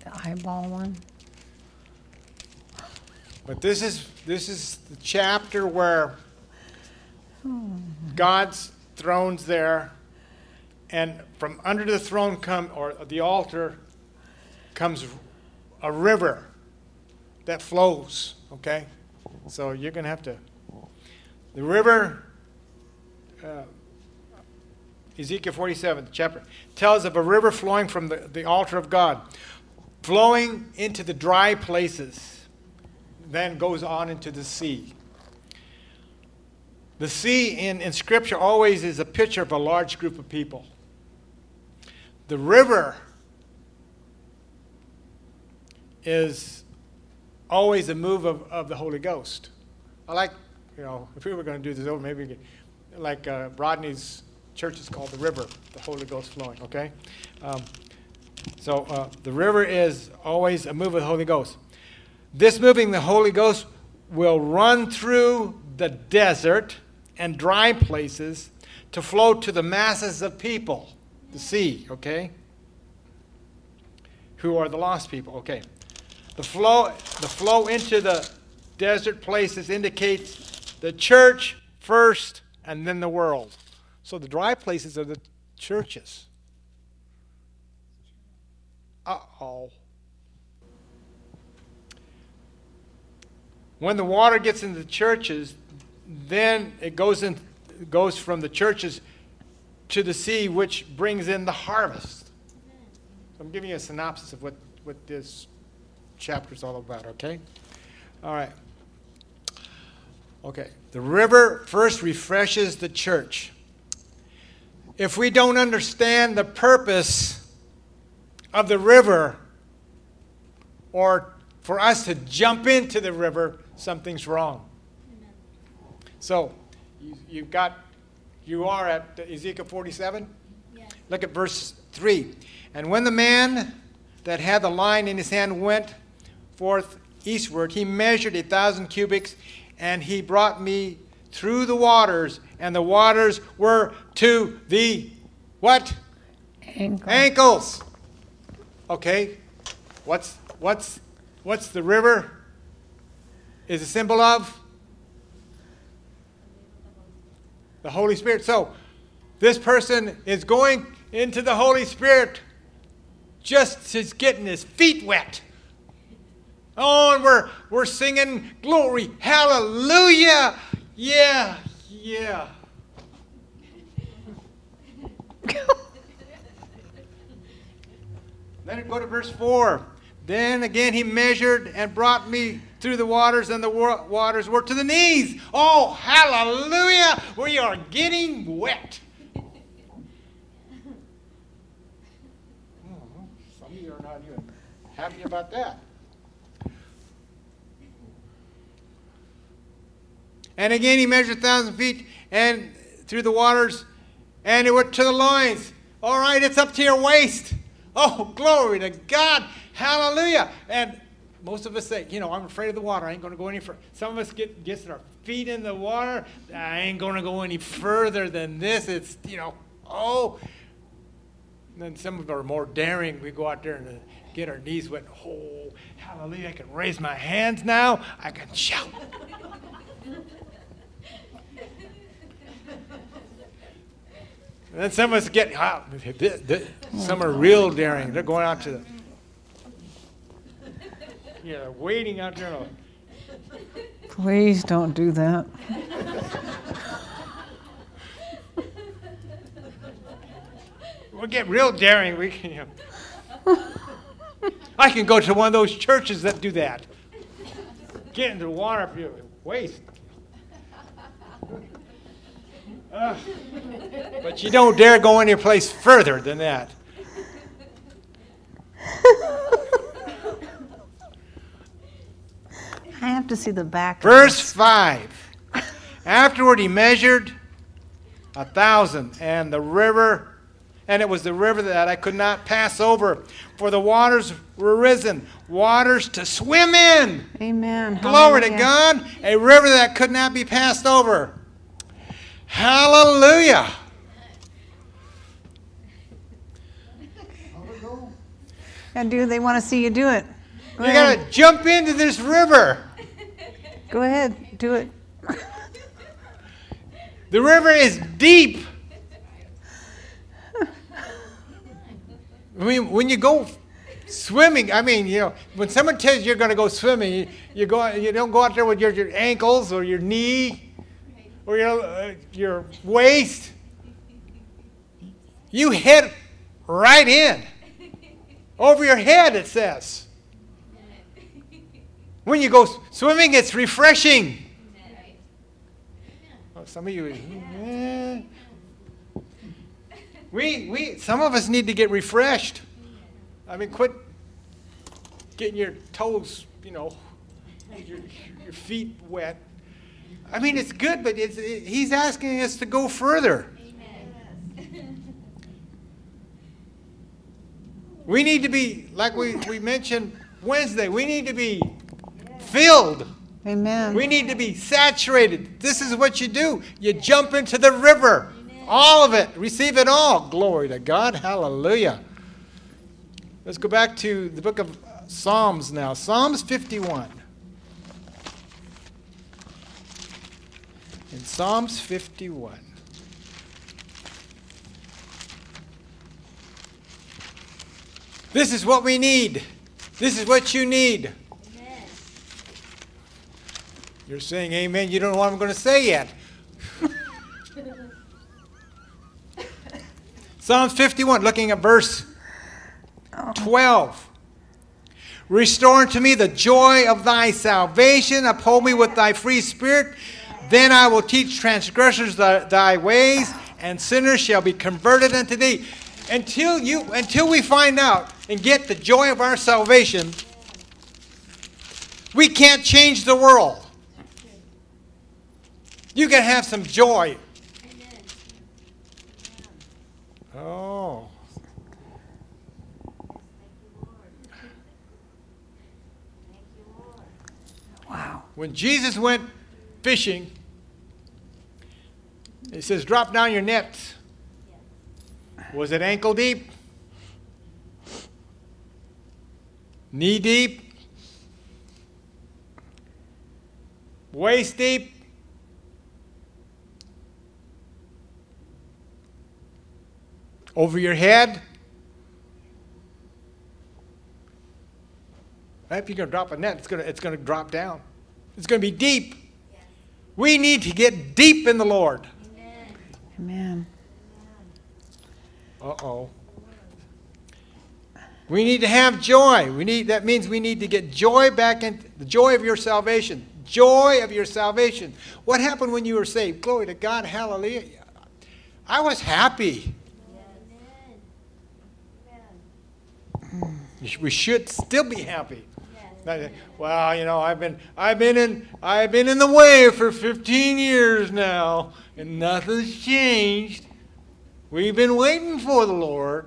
The eyeball one. But this is this is the chapter where hmm. God's throne's there, and from under the throne come or the altar comes a river that flows. Okay, so you're going to have to. The river. Uh, Ezekiel 47, chapter, tells of a river flowing from the, the altar of God, flowing into the dry places, then goes on into the sea. The sea in, in Scripture always is a picture of a large group of people. The river is always a move of, of the Holy Ghost. I like, you know, if we were going to do this over, maybe we could, like uh, Rodney's church is called the river, the Holy Ghost flowing, okay? Um, so uh, the river is always a move of the Holy Ghost. This moving the Holy Ghost will run through the desert and dry places to flow to the masses of people, the sea, okay? Who are the lost people, okay? The flow, the flow into the desert places indicates the church first and then the world. So the dry places are the churches. Uh oh. When the water gets into the churches, then it goes in, goes from the churches to the sea, which brings in the harvest. So I'm giving you a synopsis of what, what this chapter is all about, okay? All right. Okay. The river first refreshes the church. If we don't understand the purpose of the river, or for us to jump into the river, something's wrong. So, you, you've got, you are at Ezekiel 47? Yes. Look at verse 3. And when the man that had the line in his hand went forth eastward, he measured a thousand cubits, and he brought me through the waters, and the waters were to the what? Ankle. Ankles. Okay. What's what's what's the river? Is a symbol of the Holy Spirit. So this person is going into the Holy Spirit just as getting his feet wet. Oh, and we're we're singing glory, hallelujah. Yeah, yeah. then go to verse 4. Then again he measured and brought me through the waters, and the waters were to the knees. Oh, hallelujah! We are getting wet. Oh, some of you are not even happy about that. And again he measured a thousand feet and through the waters, and it went to the loins. All right, it's up to your waist. Oh, glory to God. Hallelujah. And most of us say, you know, I'm afraid of the water. I ain't going to go any further. Some of us get gets our feet in the water. I ain't going to go any further than this. It's, you know, oh. And then some of are more daring. We go out there and uh, get our knees wet. Oh, hallelujah. I can raise my hands now. I can shout. And then some of us get ah, out. Some are real daring. They're going out to the. Yeah, waiting out there. Please don't do that. we'll get real daring. We can. You know. I can go to one of those churches that do that. Get into the water up your waist. Uh, but you don't dare go any place further than that. I have to see the back. Verse 5. Afterward, he measured a thousand, and the river, and it was the river that I could not pass over, for the waters were risen, waters to swim in. Amen. Glory Hallelujah. to God, a river that could not be passed over. Hallelujah. And do they want to see you do it? Go you got to jump into this river. Go ahead, do it. the river is deep. I mean, when you go swimming, I mean, you know, when someone tells you you're going to go swimming, you, you, go, you don't go out there with your, your ankles or your knee or your, uh, your waist. You hit right in. Over your head, it says. When you go swimming, it's refreshing. Oh, some of you, eh. we, we, some of us need to get refreshed. I mean, quit getting your toes, you know, your, your feet wet. I mean, it's good, but it's, it, he's asking us to go further. We need to be, like we, we mentioned Wednesday, we need to be filled. Amen. We need to be saturated. This is what you do you jump into the river. Amen. All of it. Receive it all. Glory to God. Hallelujah. Let's go back to the book of Psalms now. Psalms 51. In Psalms 51. This is what we need. This is what you need. Amen. You're saying amen. You don't know what I'm going to say yet. Psalms 51, looking at verse 12. Restore unto me the joy of thy salvation. Uphold me with thy free spirit. Then I will teach transgressors thy, thy ways, and sinners shall be converted unto thee. Until you until we find out and get the joy of our salvation, we can't change the world. You can have some joy. Oh. Wow. When Jesus went fishing, he says, Drop down your nets. Was it ankle deep? Knee deep? Waist deep? Over your head? If you're going to drop a net, it's going to, it's going to drop down. It's going to be deep. We need to get deep in the Lord. Amen. Uh oh. We need to have joy. We need that means we need to get joy back in the joy of your salvation. Joy of your salvation. What happened when you were saved? Glory to God. Hallelujah. I was happy. Amen. We should still be happy. Well, you know, I've been I've been in I've been in the way for 15 years now, and nothing's changed. We've been waiting for the Lord.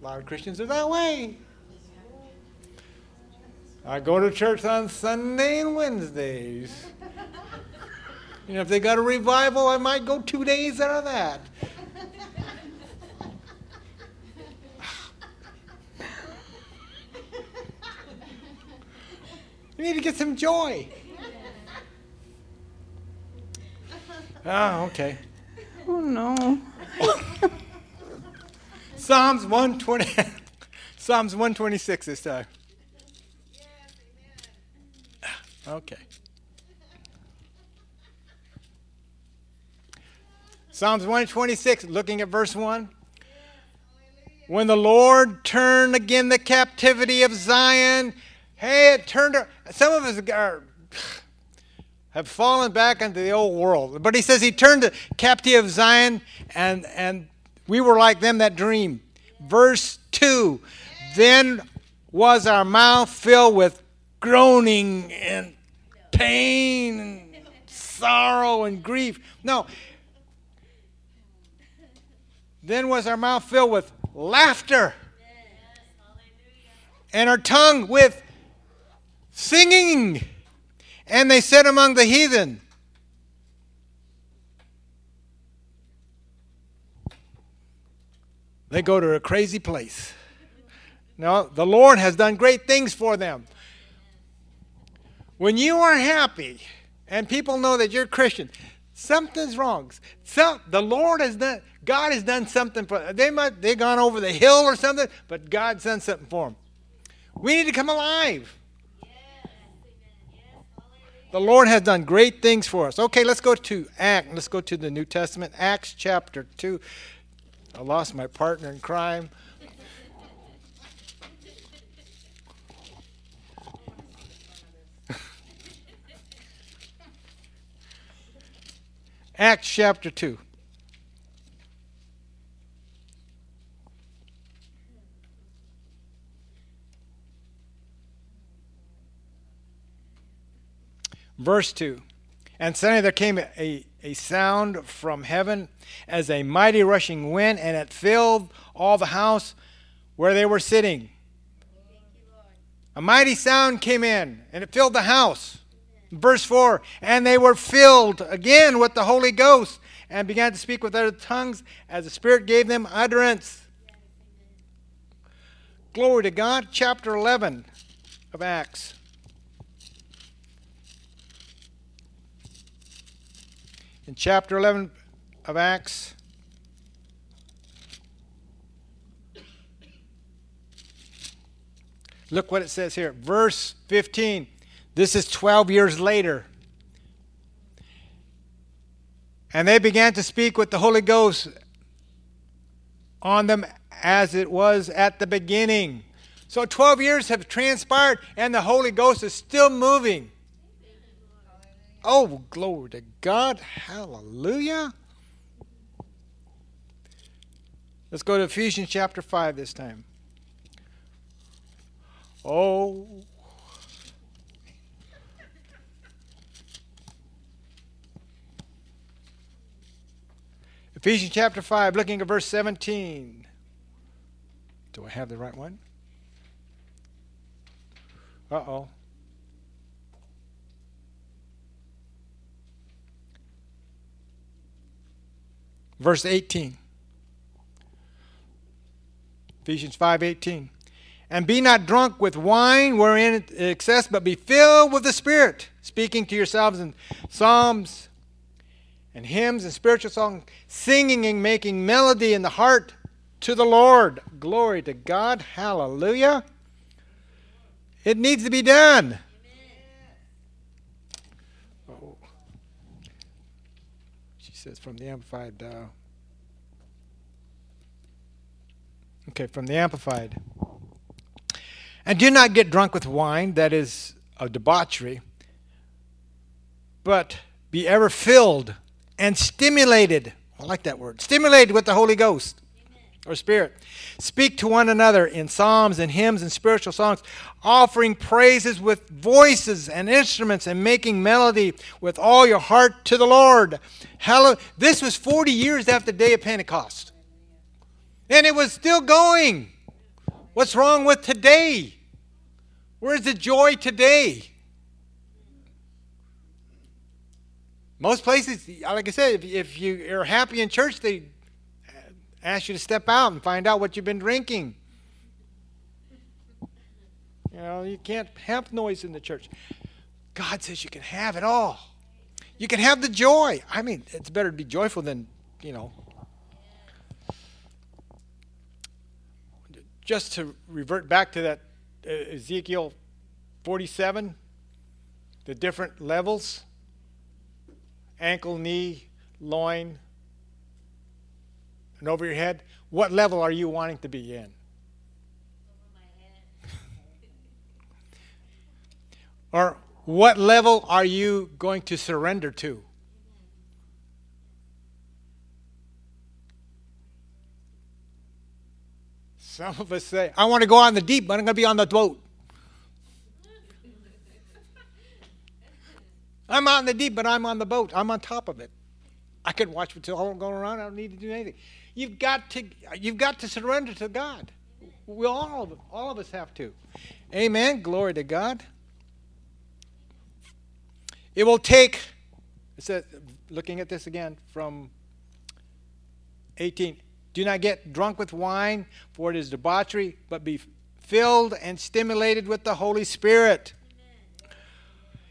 A lot of Christians are that way. I go to church on Sunday and Wednesdays. You know, if they got a revival, I might go two days out of that. You need to get some joy. Oh, okay. Oh, no. Psalms 120. Psalms 126 this time. Ah, okay. Psalms 126, looking at verse 1. When the Lord turned again the captivity of Zion, hey, it turned. Some of us are, have fallen back into the old world. But he says he turned the captivity of Zion, and, and we were like them that dream. Verse 2 Then was our mouth filled with groaning and pain and sorrow and grief. No. Then was our mouth filled with laughter and our tongue with singing. And they said among the heathen, they go to a crazy place. No, the Lord has done great things for them. When you are happy and people know that you're Christian, something's wrong. Some, the Lord has done, God has done something for they might they've gone over the hill or something, but God's done something for them. We need to come alive. The Lord has done great things for us. Okay, let's go to Act. Let's go to the New Testament, Acts chapter 2. I lost my partner in crime. Acts chapter 2. Verse 2 And suddenly there came a, a sound from heaven as a mighty rushing wind, and it filled all the house where they were sitting. A mighty sound came in, and it filled the house. Verse 4 And they were filled again with the Holy Ghost and began to speak with other tongues as the Spirit gave them utterance. Glory to God. Chapter 11 of Acts. In chapter 11 of Acts, look what it says here. Verse 15. This is 12 years later. And they began to speak with the Holy Ghost on them as it was at the beginning. So 12 years have transpired, and the Holy Ghost is still moving. Oh, glory to God. Hallelujah. Let's go to Ephesians chapter 5 this time. Oh, Ephesians chapter 5, looking at verse 17. Do I have the right one? Uh oh. Verse 18. Ephesians 5:18. And be not drunk with wine wherein excess, but be filled with the Spirit, speaking to yourselves in psalms and hymns and spiritual songs, singing and making melody in the heart to the Lord. Glory to God. Hallelujah. It needs to be done. Oh. She says from the Amplified. Uh, okay, from the Amplified. And do not get drunk with wine, that is a debauchery, but be ever filled and stimulated. I like that word. Stimulated with the Holy Ghost. Or spirit. Speak to one another in psalms and hymns and spiritual songs, offering praises with voices and instruments and making melody with all your heart to the Lord. Hello. This was 40 years after the day of Pentecost. And it was still going. What's wrong with today? Where's the joy today? Most places, like I said, if, if you are happy in church, they ask you to step out and find out what you've been drinking. You know, you can't have noise in the church. God says you can have it all. You can have the joy. I mean, it's better to be joyful than, you know. Just to revert back to that uh, Ezekiel 47, the different levels ankle, knee, loin, and over your head, what level are you wanting to be in? or what level are you going to surrender to? Some of us say, I want to go on the deep, but I'm going to be on the boat. I'm on the deep, but I'm on the boat. I'm on top of it. I can watch what's all going around. I don't need to do anything. You've got to, you've got to surrender to God. We all of, all of us have to. Amen. Glory to God. It will take, says, looking at this again from 18. Do not get drunk with wine, for it is debauchery, but be filled and stimulated with the Holy Spirit.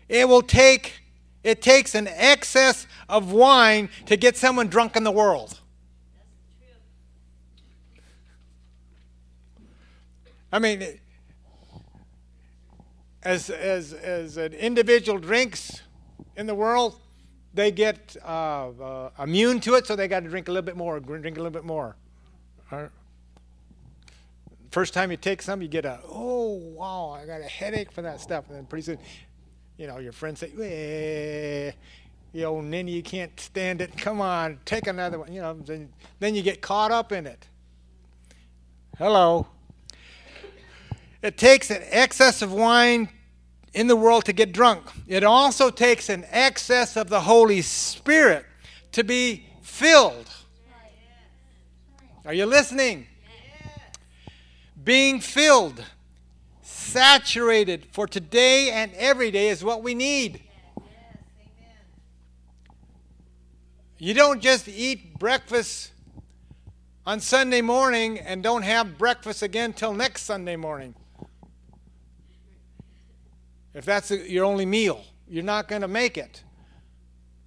It will take, it takes an excess of wine to get someone drunk in the world. I mean, as, as, as an individual drinks in the world, they get uh, uh, immune to it, so they got to drink a little bit more, drink a little bit more. Right. First time you take some, you get a, oh, wow, I got a headache from that stuff. And then pretty soon, you know, your friends say, eh, you know, ninny, you can't stand it. Come on, take another one. You know, then, then you get caught up in it. Hello. It takes an excess of wine in the world to get drunk. It also takes an excess of the Holy Spirit to be filled. Are you listening? Being filled, saturated for today and every day is what we need. You don't just eat breakfast on Sunday morning and don't have breakfast again till next Sunday morning. If that's your only meal, you're not going to make it.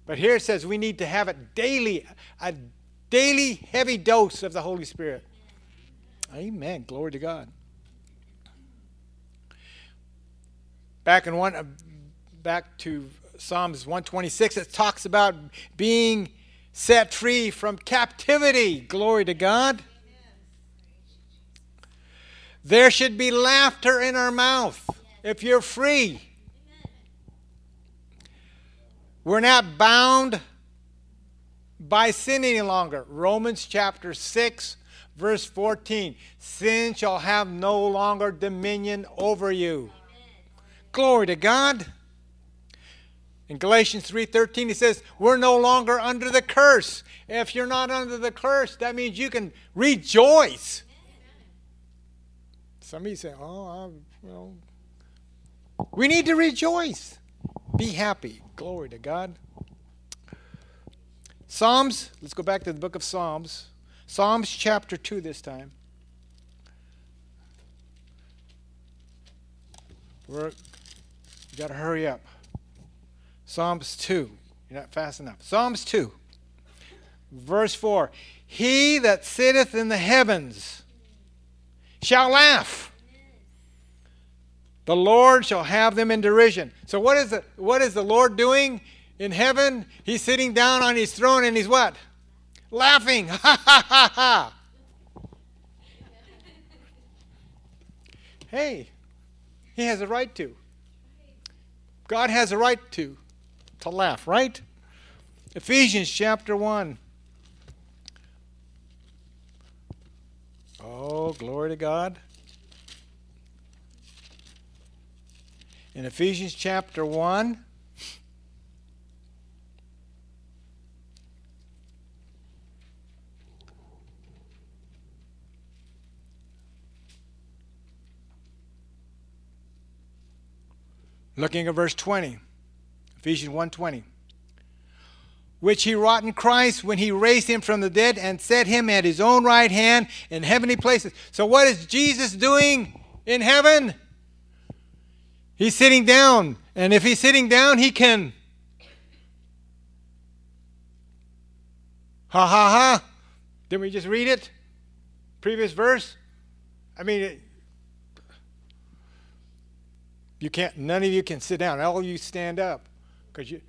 But here it says we need to have a daily, a daily heavy dose of the Holy Spirit. Amen. Glory to God. Back in one, uh, back to Psalms 126, it talks about being set free from captivity. Glory to God. There should be laughter in our mouth if you're free. We're not bound by sin any longer. Romans chapter 6, verse 14. Sin shall have no longer dominion over you. Glory to God. In Galatians 3:13 he says, "We're no longer under the curse." If you're not under the curse, that means you can rejoice. Somebody say, "Oh, I'm, you know, we need to rejoice. Be happy. Glory to God. Psalms, let's go back to the book of Psalms. Psalms chapter 2 this time. We're, you got to hurry up. Psalms 2. You're not fast enough. Psalms 2, verse 4. He that sitteth in the heavens shall laugh. The Lord shall have them in derision. So what is the, what is the Lord doing in heaven? He's sitting down on his throne and he's what? Laughing. Ha ha ha ha. Hey, he has a right to. God has a right to to laugh, right? Ephesians chapter 1. Oh, glory to God. In Ephesians chapter 1, looking at verse 20 ephesians 1.20 which he wrought in christ when he raised him from the dead and set him at his own right hand in heavenly places. So what is jesus doing in heaven he's sitting down and if he's sitting down he can ha ha ha didn't we just read it previous verse i mean it, you can't. None of you can sit down. All of you stand up, because you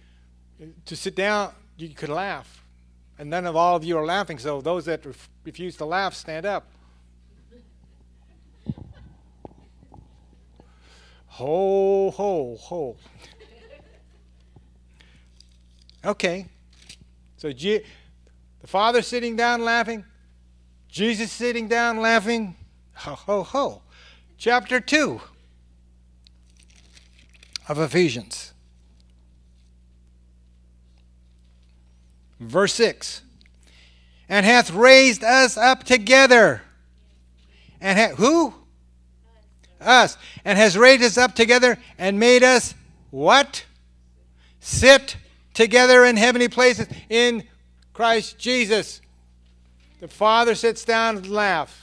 to sit down you could laugh, and none of all of you are laughing. So those that ref, refuse to laugh, stand up. Ho ho ho. Okay, so G- the Father sitting down laughing, Jesus sitting down laughing. Ho ho ho. Chapter two of Ephesians. Verse 6 And hath raised us up together. And ha- who? Us. And has raised us up together and made us what? Sit together in heavenly places in Christ Jesus. The Father sits down and laughs.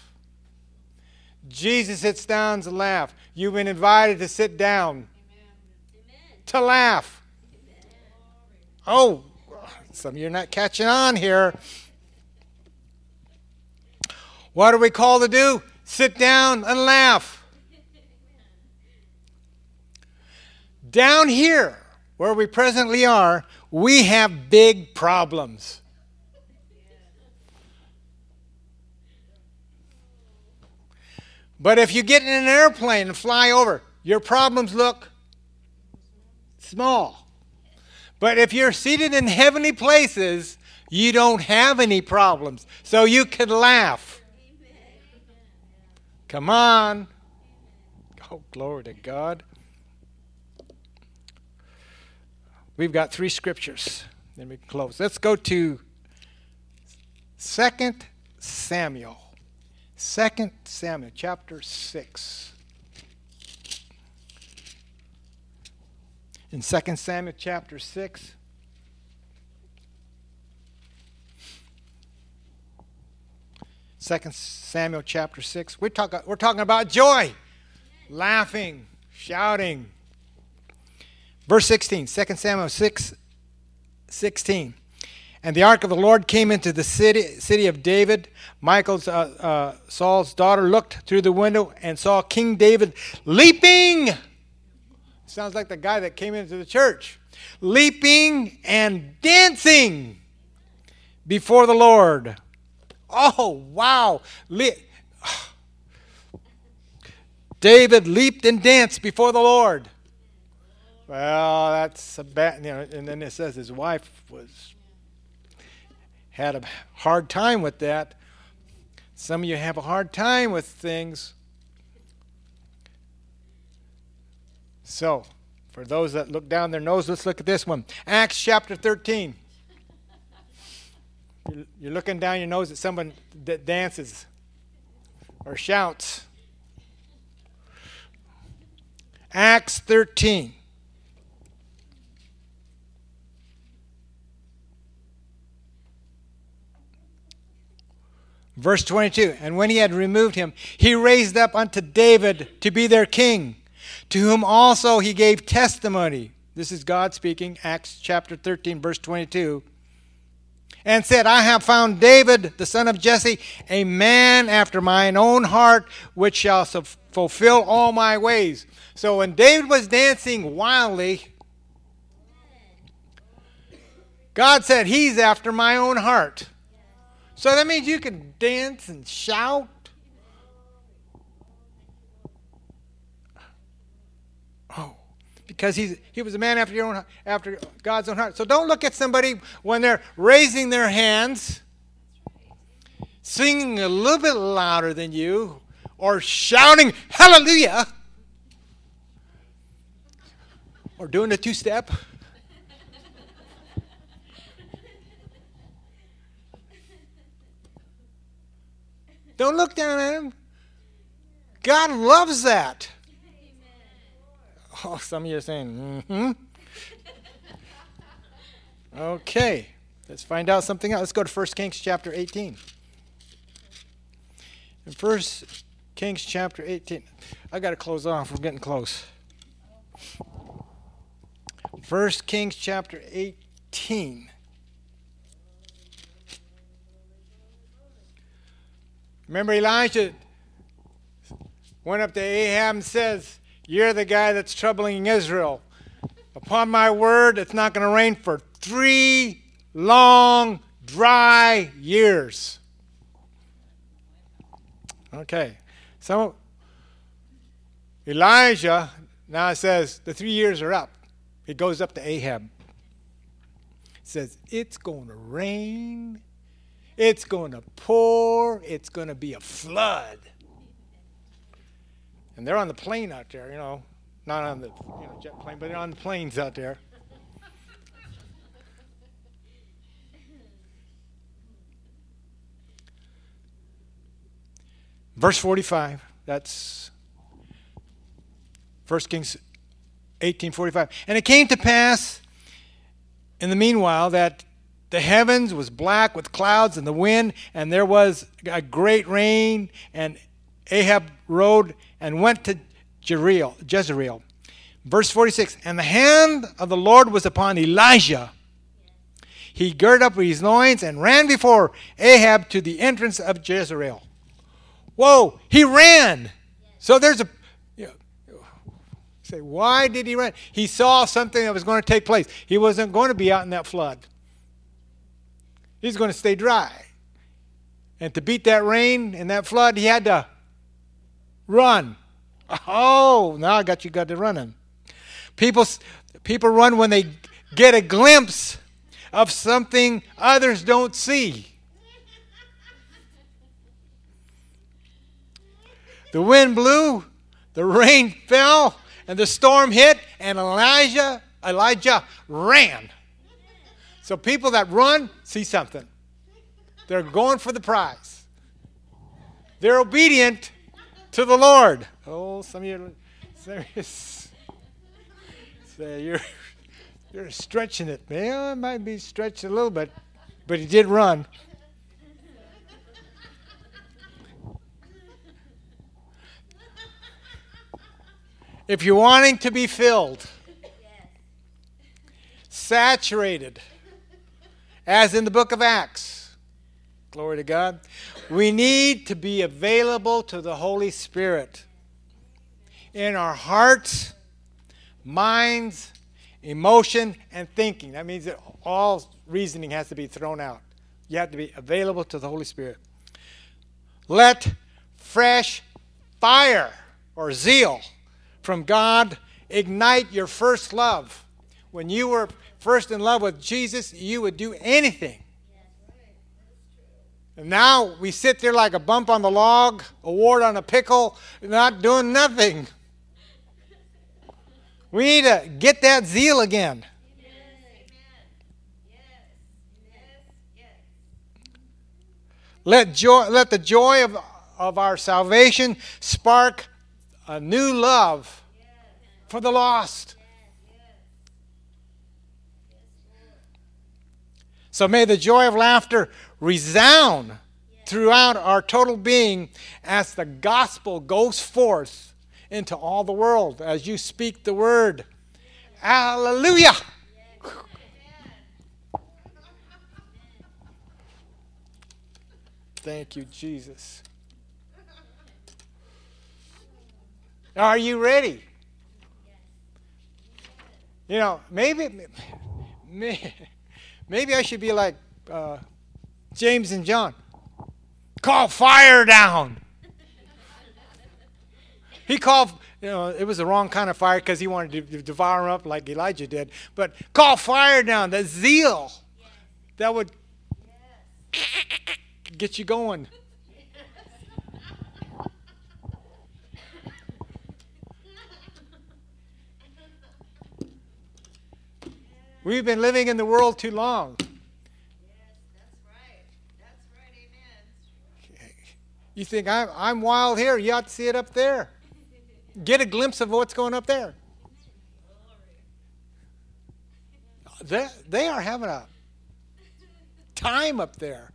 Jesus sits down and laughs. You've been invited to sit down to laugh. Oh, some of you are not catching on here. What are we called to do? Sit down and laugh. Down here, where we presently are, we have big problems. But if you get in an airplane and fly over, your problems look small. But if you're seated in heavenly places, you don't have any problems. So you can laugh. Come on. Oh, glory to God. We've got three scriptures. Let me close. Let's go to 2 Samuel. 2 Samuel chapter 6. in 2 Samuel chapter 6. Second Samuel chapter 6. We're talking, we're talking about joy, laughing, shouting. Verse 16, 2 Samuel 6, 16. And the ark of the Lord came into the city, city of David. Michael's, uh, uh, Saul's daughter, looked through the window and saw King David leaping Sounds like the guy that came into the church. Leaping and dancing before the Lord. Oh, wow. Le- David leaped and danced before the Lord. Well, that's a bad, you know, and then it says his wife was had a hard time with that. Some of you have a hard time with things So, for those that look down their nose, let's look at this one. Acts chapter 13. You're looking down your nose at someone that dances or shouts. Acts 13. Verse 22 And when he had removed him, he raised up unto David to be their king to whom also he gave testimony. This is God speaking, Acts chapter 13, verse 22. And said, I have found David, the son of Jesse, a man after mine own heart, which shall fulfill all my ways. So when David was dancing wildly, God said, He's after my own heart. So that means you can dance and shout Oh, because he's, he was a man after, your own, after God's own heart. So don't look at somebody when they're raising their hands. singing a little bit louder than you, or shouting hallelujah, or doing a two step. Don't look down at him. God loves that. Oh, some of you are saying, mm hmm. Okay, let's find out something else. Let's go to 1 Kings chapter 18. In 1 Kings chapter 18, I got to close off. We're getting close. 1 Kings chapter 18. Remember, Elijah went up to Ahab and says, You're the guy that's troubling Israel. Upon my word, it's not going to rain for three long, dry years. Okay. So Elijah now says the three years are up. He goes up to Ahab. Says, It's going to rain. It's going to pour. It's going to be a flood. And they're on the plain out there, you know, not on the you know, jet plane, but they're on the plains out there. Verse 45, that's 1 Kings 18:45. And it came to pass in the meanwhile that the heavens was black with clouds and the wind, and there was a great rain, and Ahab rode and went to Jezreel. Jezreel. Verse 46 And the hand of the Lord was upon Elijah. He girded up his loins and ran before Ahab to the entrance of Jezreel. Whoa, he ran. So there's a you know, say, why did he run? He saw something that was going to take place. He wasn't going to be out in that flood. He's going to stay dry. And to beat that rain and that flood, he had to run. Oh, now I got you got to running. People people run when they get a glimpse of something others don't see. The wind blew, the rain fell, and the storm hit, and Elijah, Elijah ran. So people that run see something. They're going for the prize. They're obedient to the Lord. Oh, some of you serious. Say you're you're stretching it. Well, it might be stretched a little bit, but he did run. If you're wanting to be filled, saturated, as in the book of Acts, glory to God, we need to be available to the Holy Spirit in our hearts, minds, emotion, and thinking. That means that all reasoning has to be thrown out. You have to be available to the Holy Spirit. Let fresh fire or zeal from God ignite your first love. When you were first in love with Jesus, you would do anything. And now we sit there like a bump on the log, a wart on a pickle, not doing nothing. We need to get that zeal again. Let, joy, let the joy of, of our salvation spark a new love for the lost. So may the joy of laughter resound throughout our total being as the gospel goes forth into all the world as you speak the word. Hallelujah. Thank you, Jesus. Are you ready? You know, maybe, maybe I should be like uh, James and John. Call fire down. He called, you know, it was the wrong kind of fire because he wanted to devour them up like Elijah did. But call fire down, the zeal that would to get you going. We've been living in the world too long. Yes, that's right. That's right. Amen. You think I'm, I'm wild here? You ought to see it up there. Get a glimpse of what's going up there. They, they are having a time up there.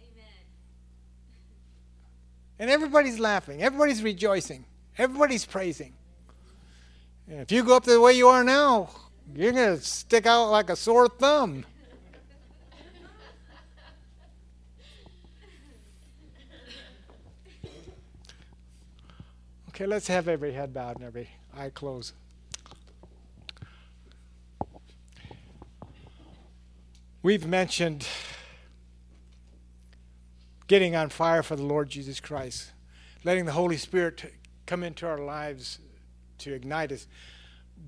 Amen. And everybody's laughing. Everybody's rejoicing. Everybody's praising. And if you go up the way you are now, you're going to stick out like a sore thumb. Okay, let's have every head bowed and every eye closed. We've mentioned getting on fire for the Lord Jesus Christ, letting the Holy Spirit come into our lives to ignite us.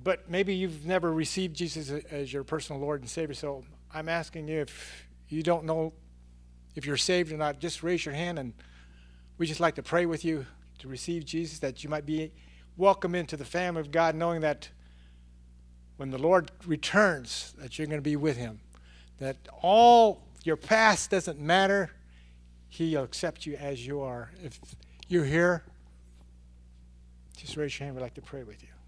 But maybe you've never received Jesus as your personal Lord and Savior, so I'm asking you if you don't know if you're saved or not, just raise your hand and we just like to pray with you to receive Jesus, that you might be welcome into the family of God, knowing that when the Lord returns, that you're going to be with Him. That all your past doesn't matter. He'll accept you as you are. If you're here, just raise your hand. We'd like to pray with you.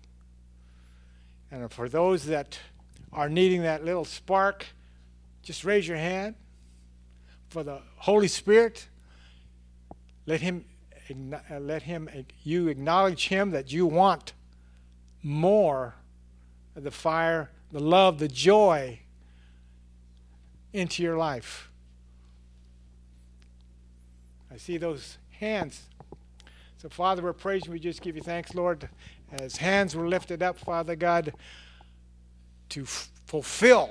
And for those that are needing that little spark, just raise your hand. For the Holy Spirit, let Him uh, let him you acknowledge him that you want more of the fire, the love, the joy into your life. I see those hands. So, Father, we're praising. We just give you thanks, Lord, as hands were lifted up, Father God, to f- fulfill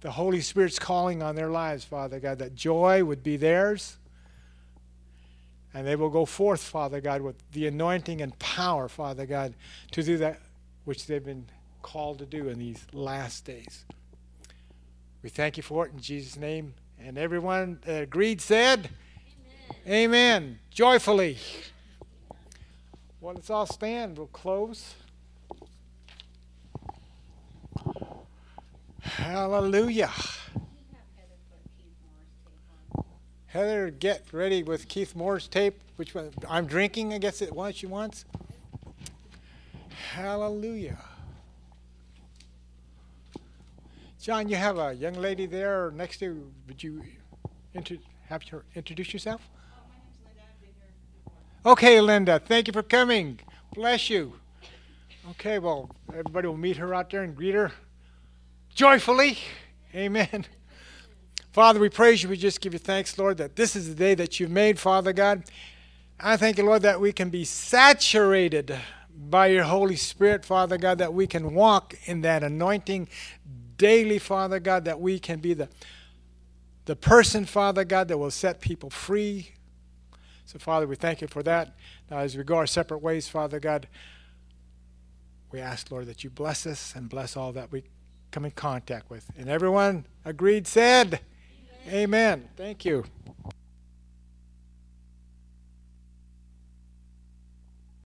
the Holy Spirit's calling on their lives, Father God, that joy would be theirs and they will go forth, Father God, with the anointing and power, Father God, to do that which they've been called to do in these last days. We thank you for it in Jesus' name. And everyone that agreed said, Amen. Amen. Joyfully. Well, let's all stand. We'll close. Hallelujah. Heather, get ready with Keith Moore's tape. Which one? I'm drinking, I guess it was she wants. Hallelujah. John, you have a young lady there next to. you. Would you inter, have her introduce yourself? Okay, Linda. Thank you for coming. Bless you. Okay, well, everybody will meet her out there and greet her joyfully. Amen. Father, we praise you. We just give you thanks, Lord, that this is the day that you've made, Father God. I thank you, Lord, that we can be saturated by your Holy Spirit, Father God, that we can walk in that anointing daily, Father God, that we can be the, the person, Father God, that will set people free. So, Father, we thank you for that. Now, as we go our separate ways, Father God, we ask, Lord, that you bless us and bless all that we come in contact with. And everyone agreed, said, Amen. Thank you.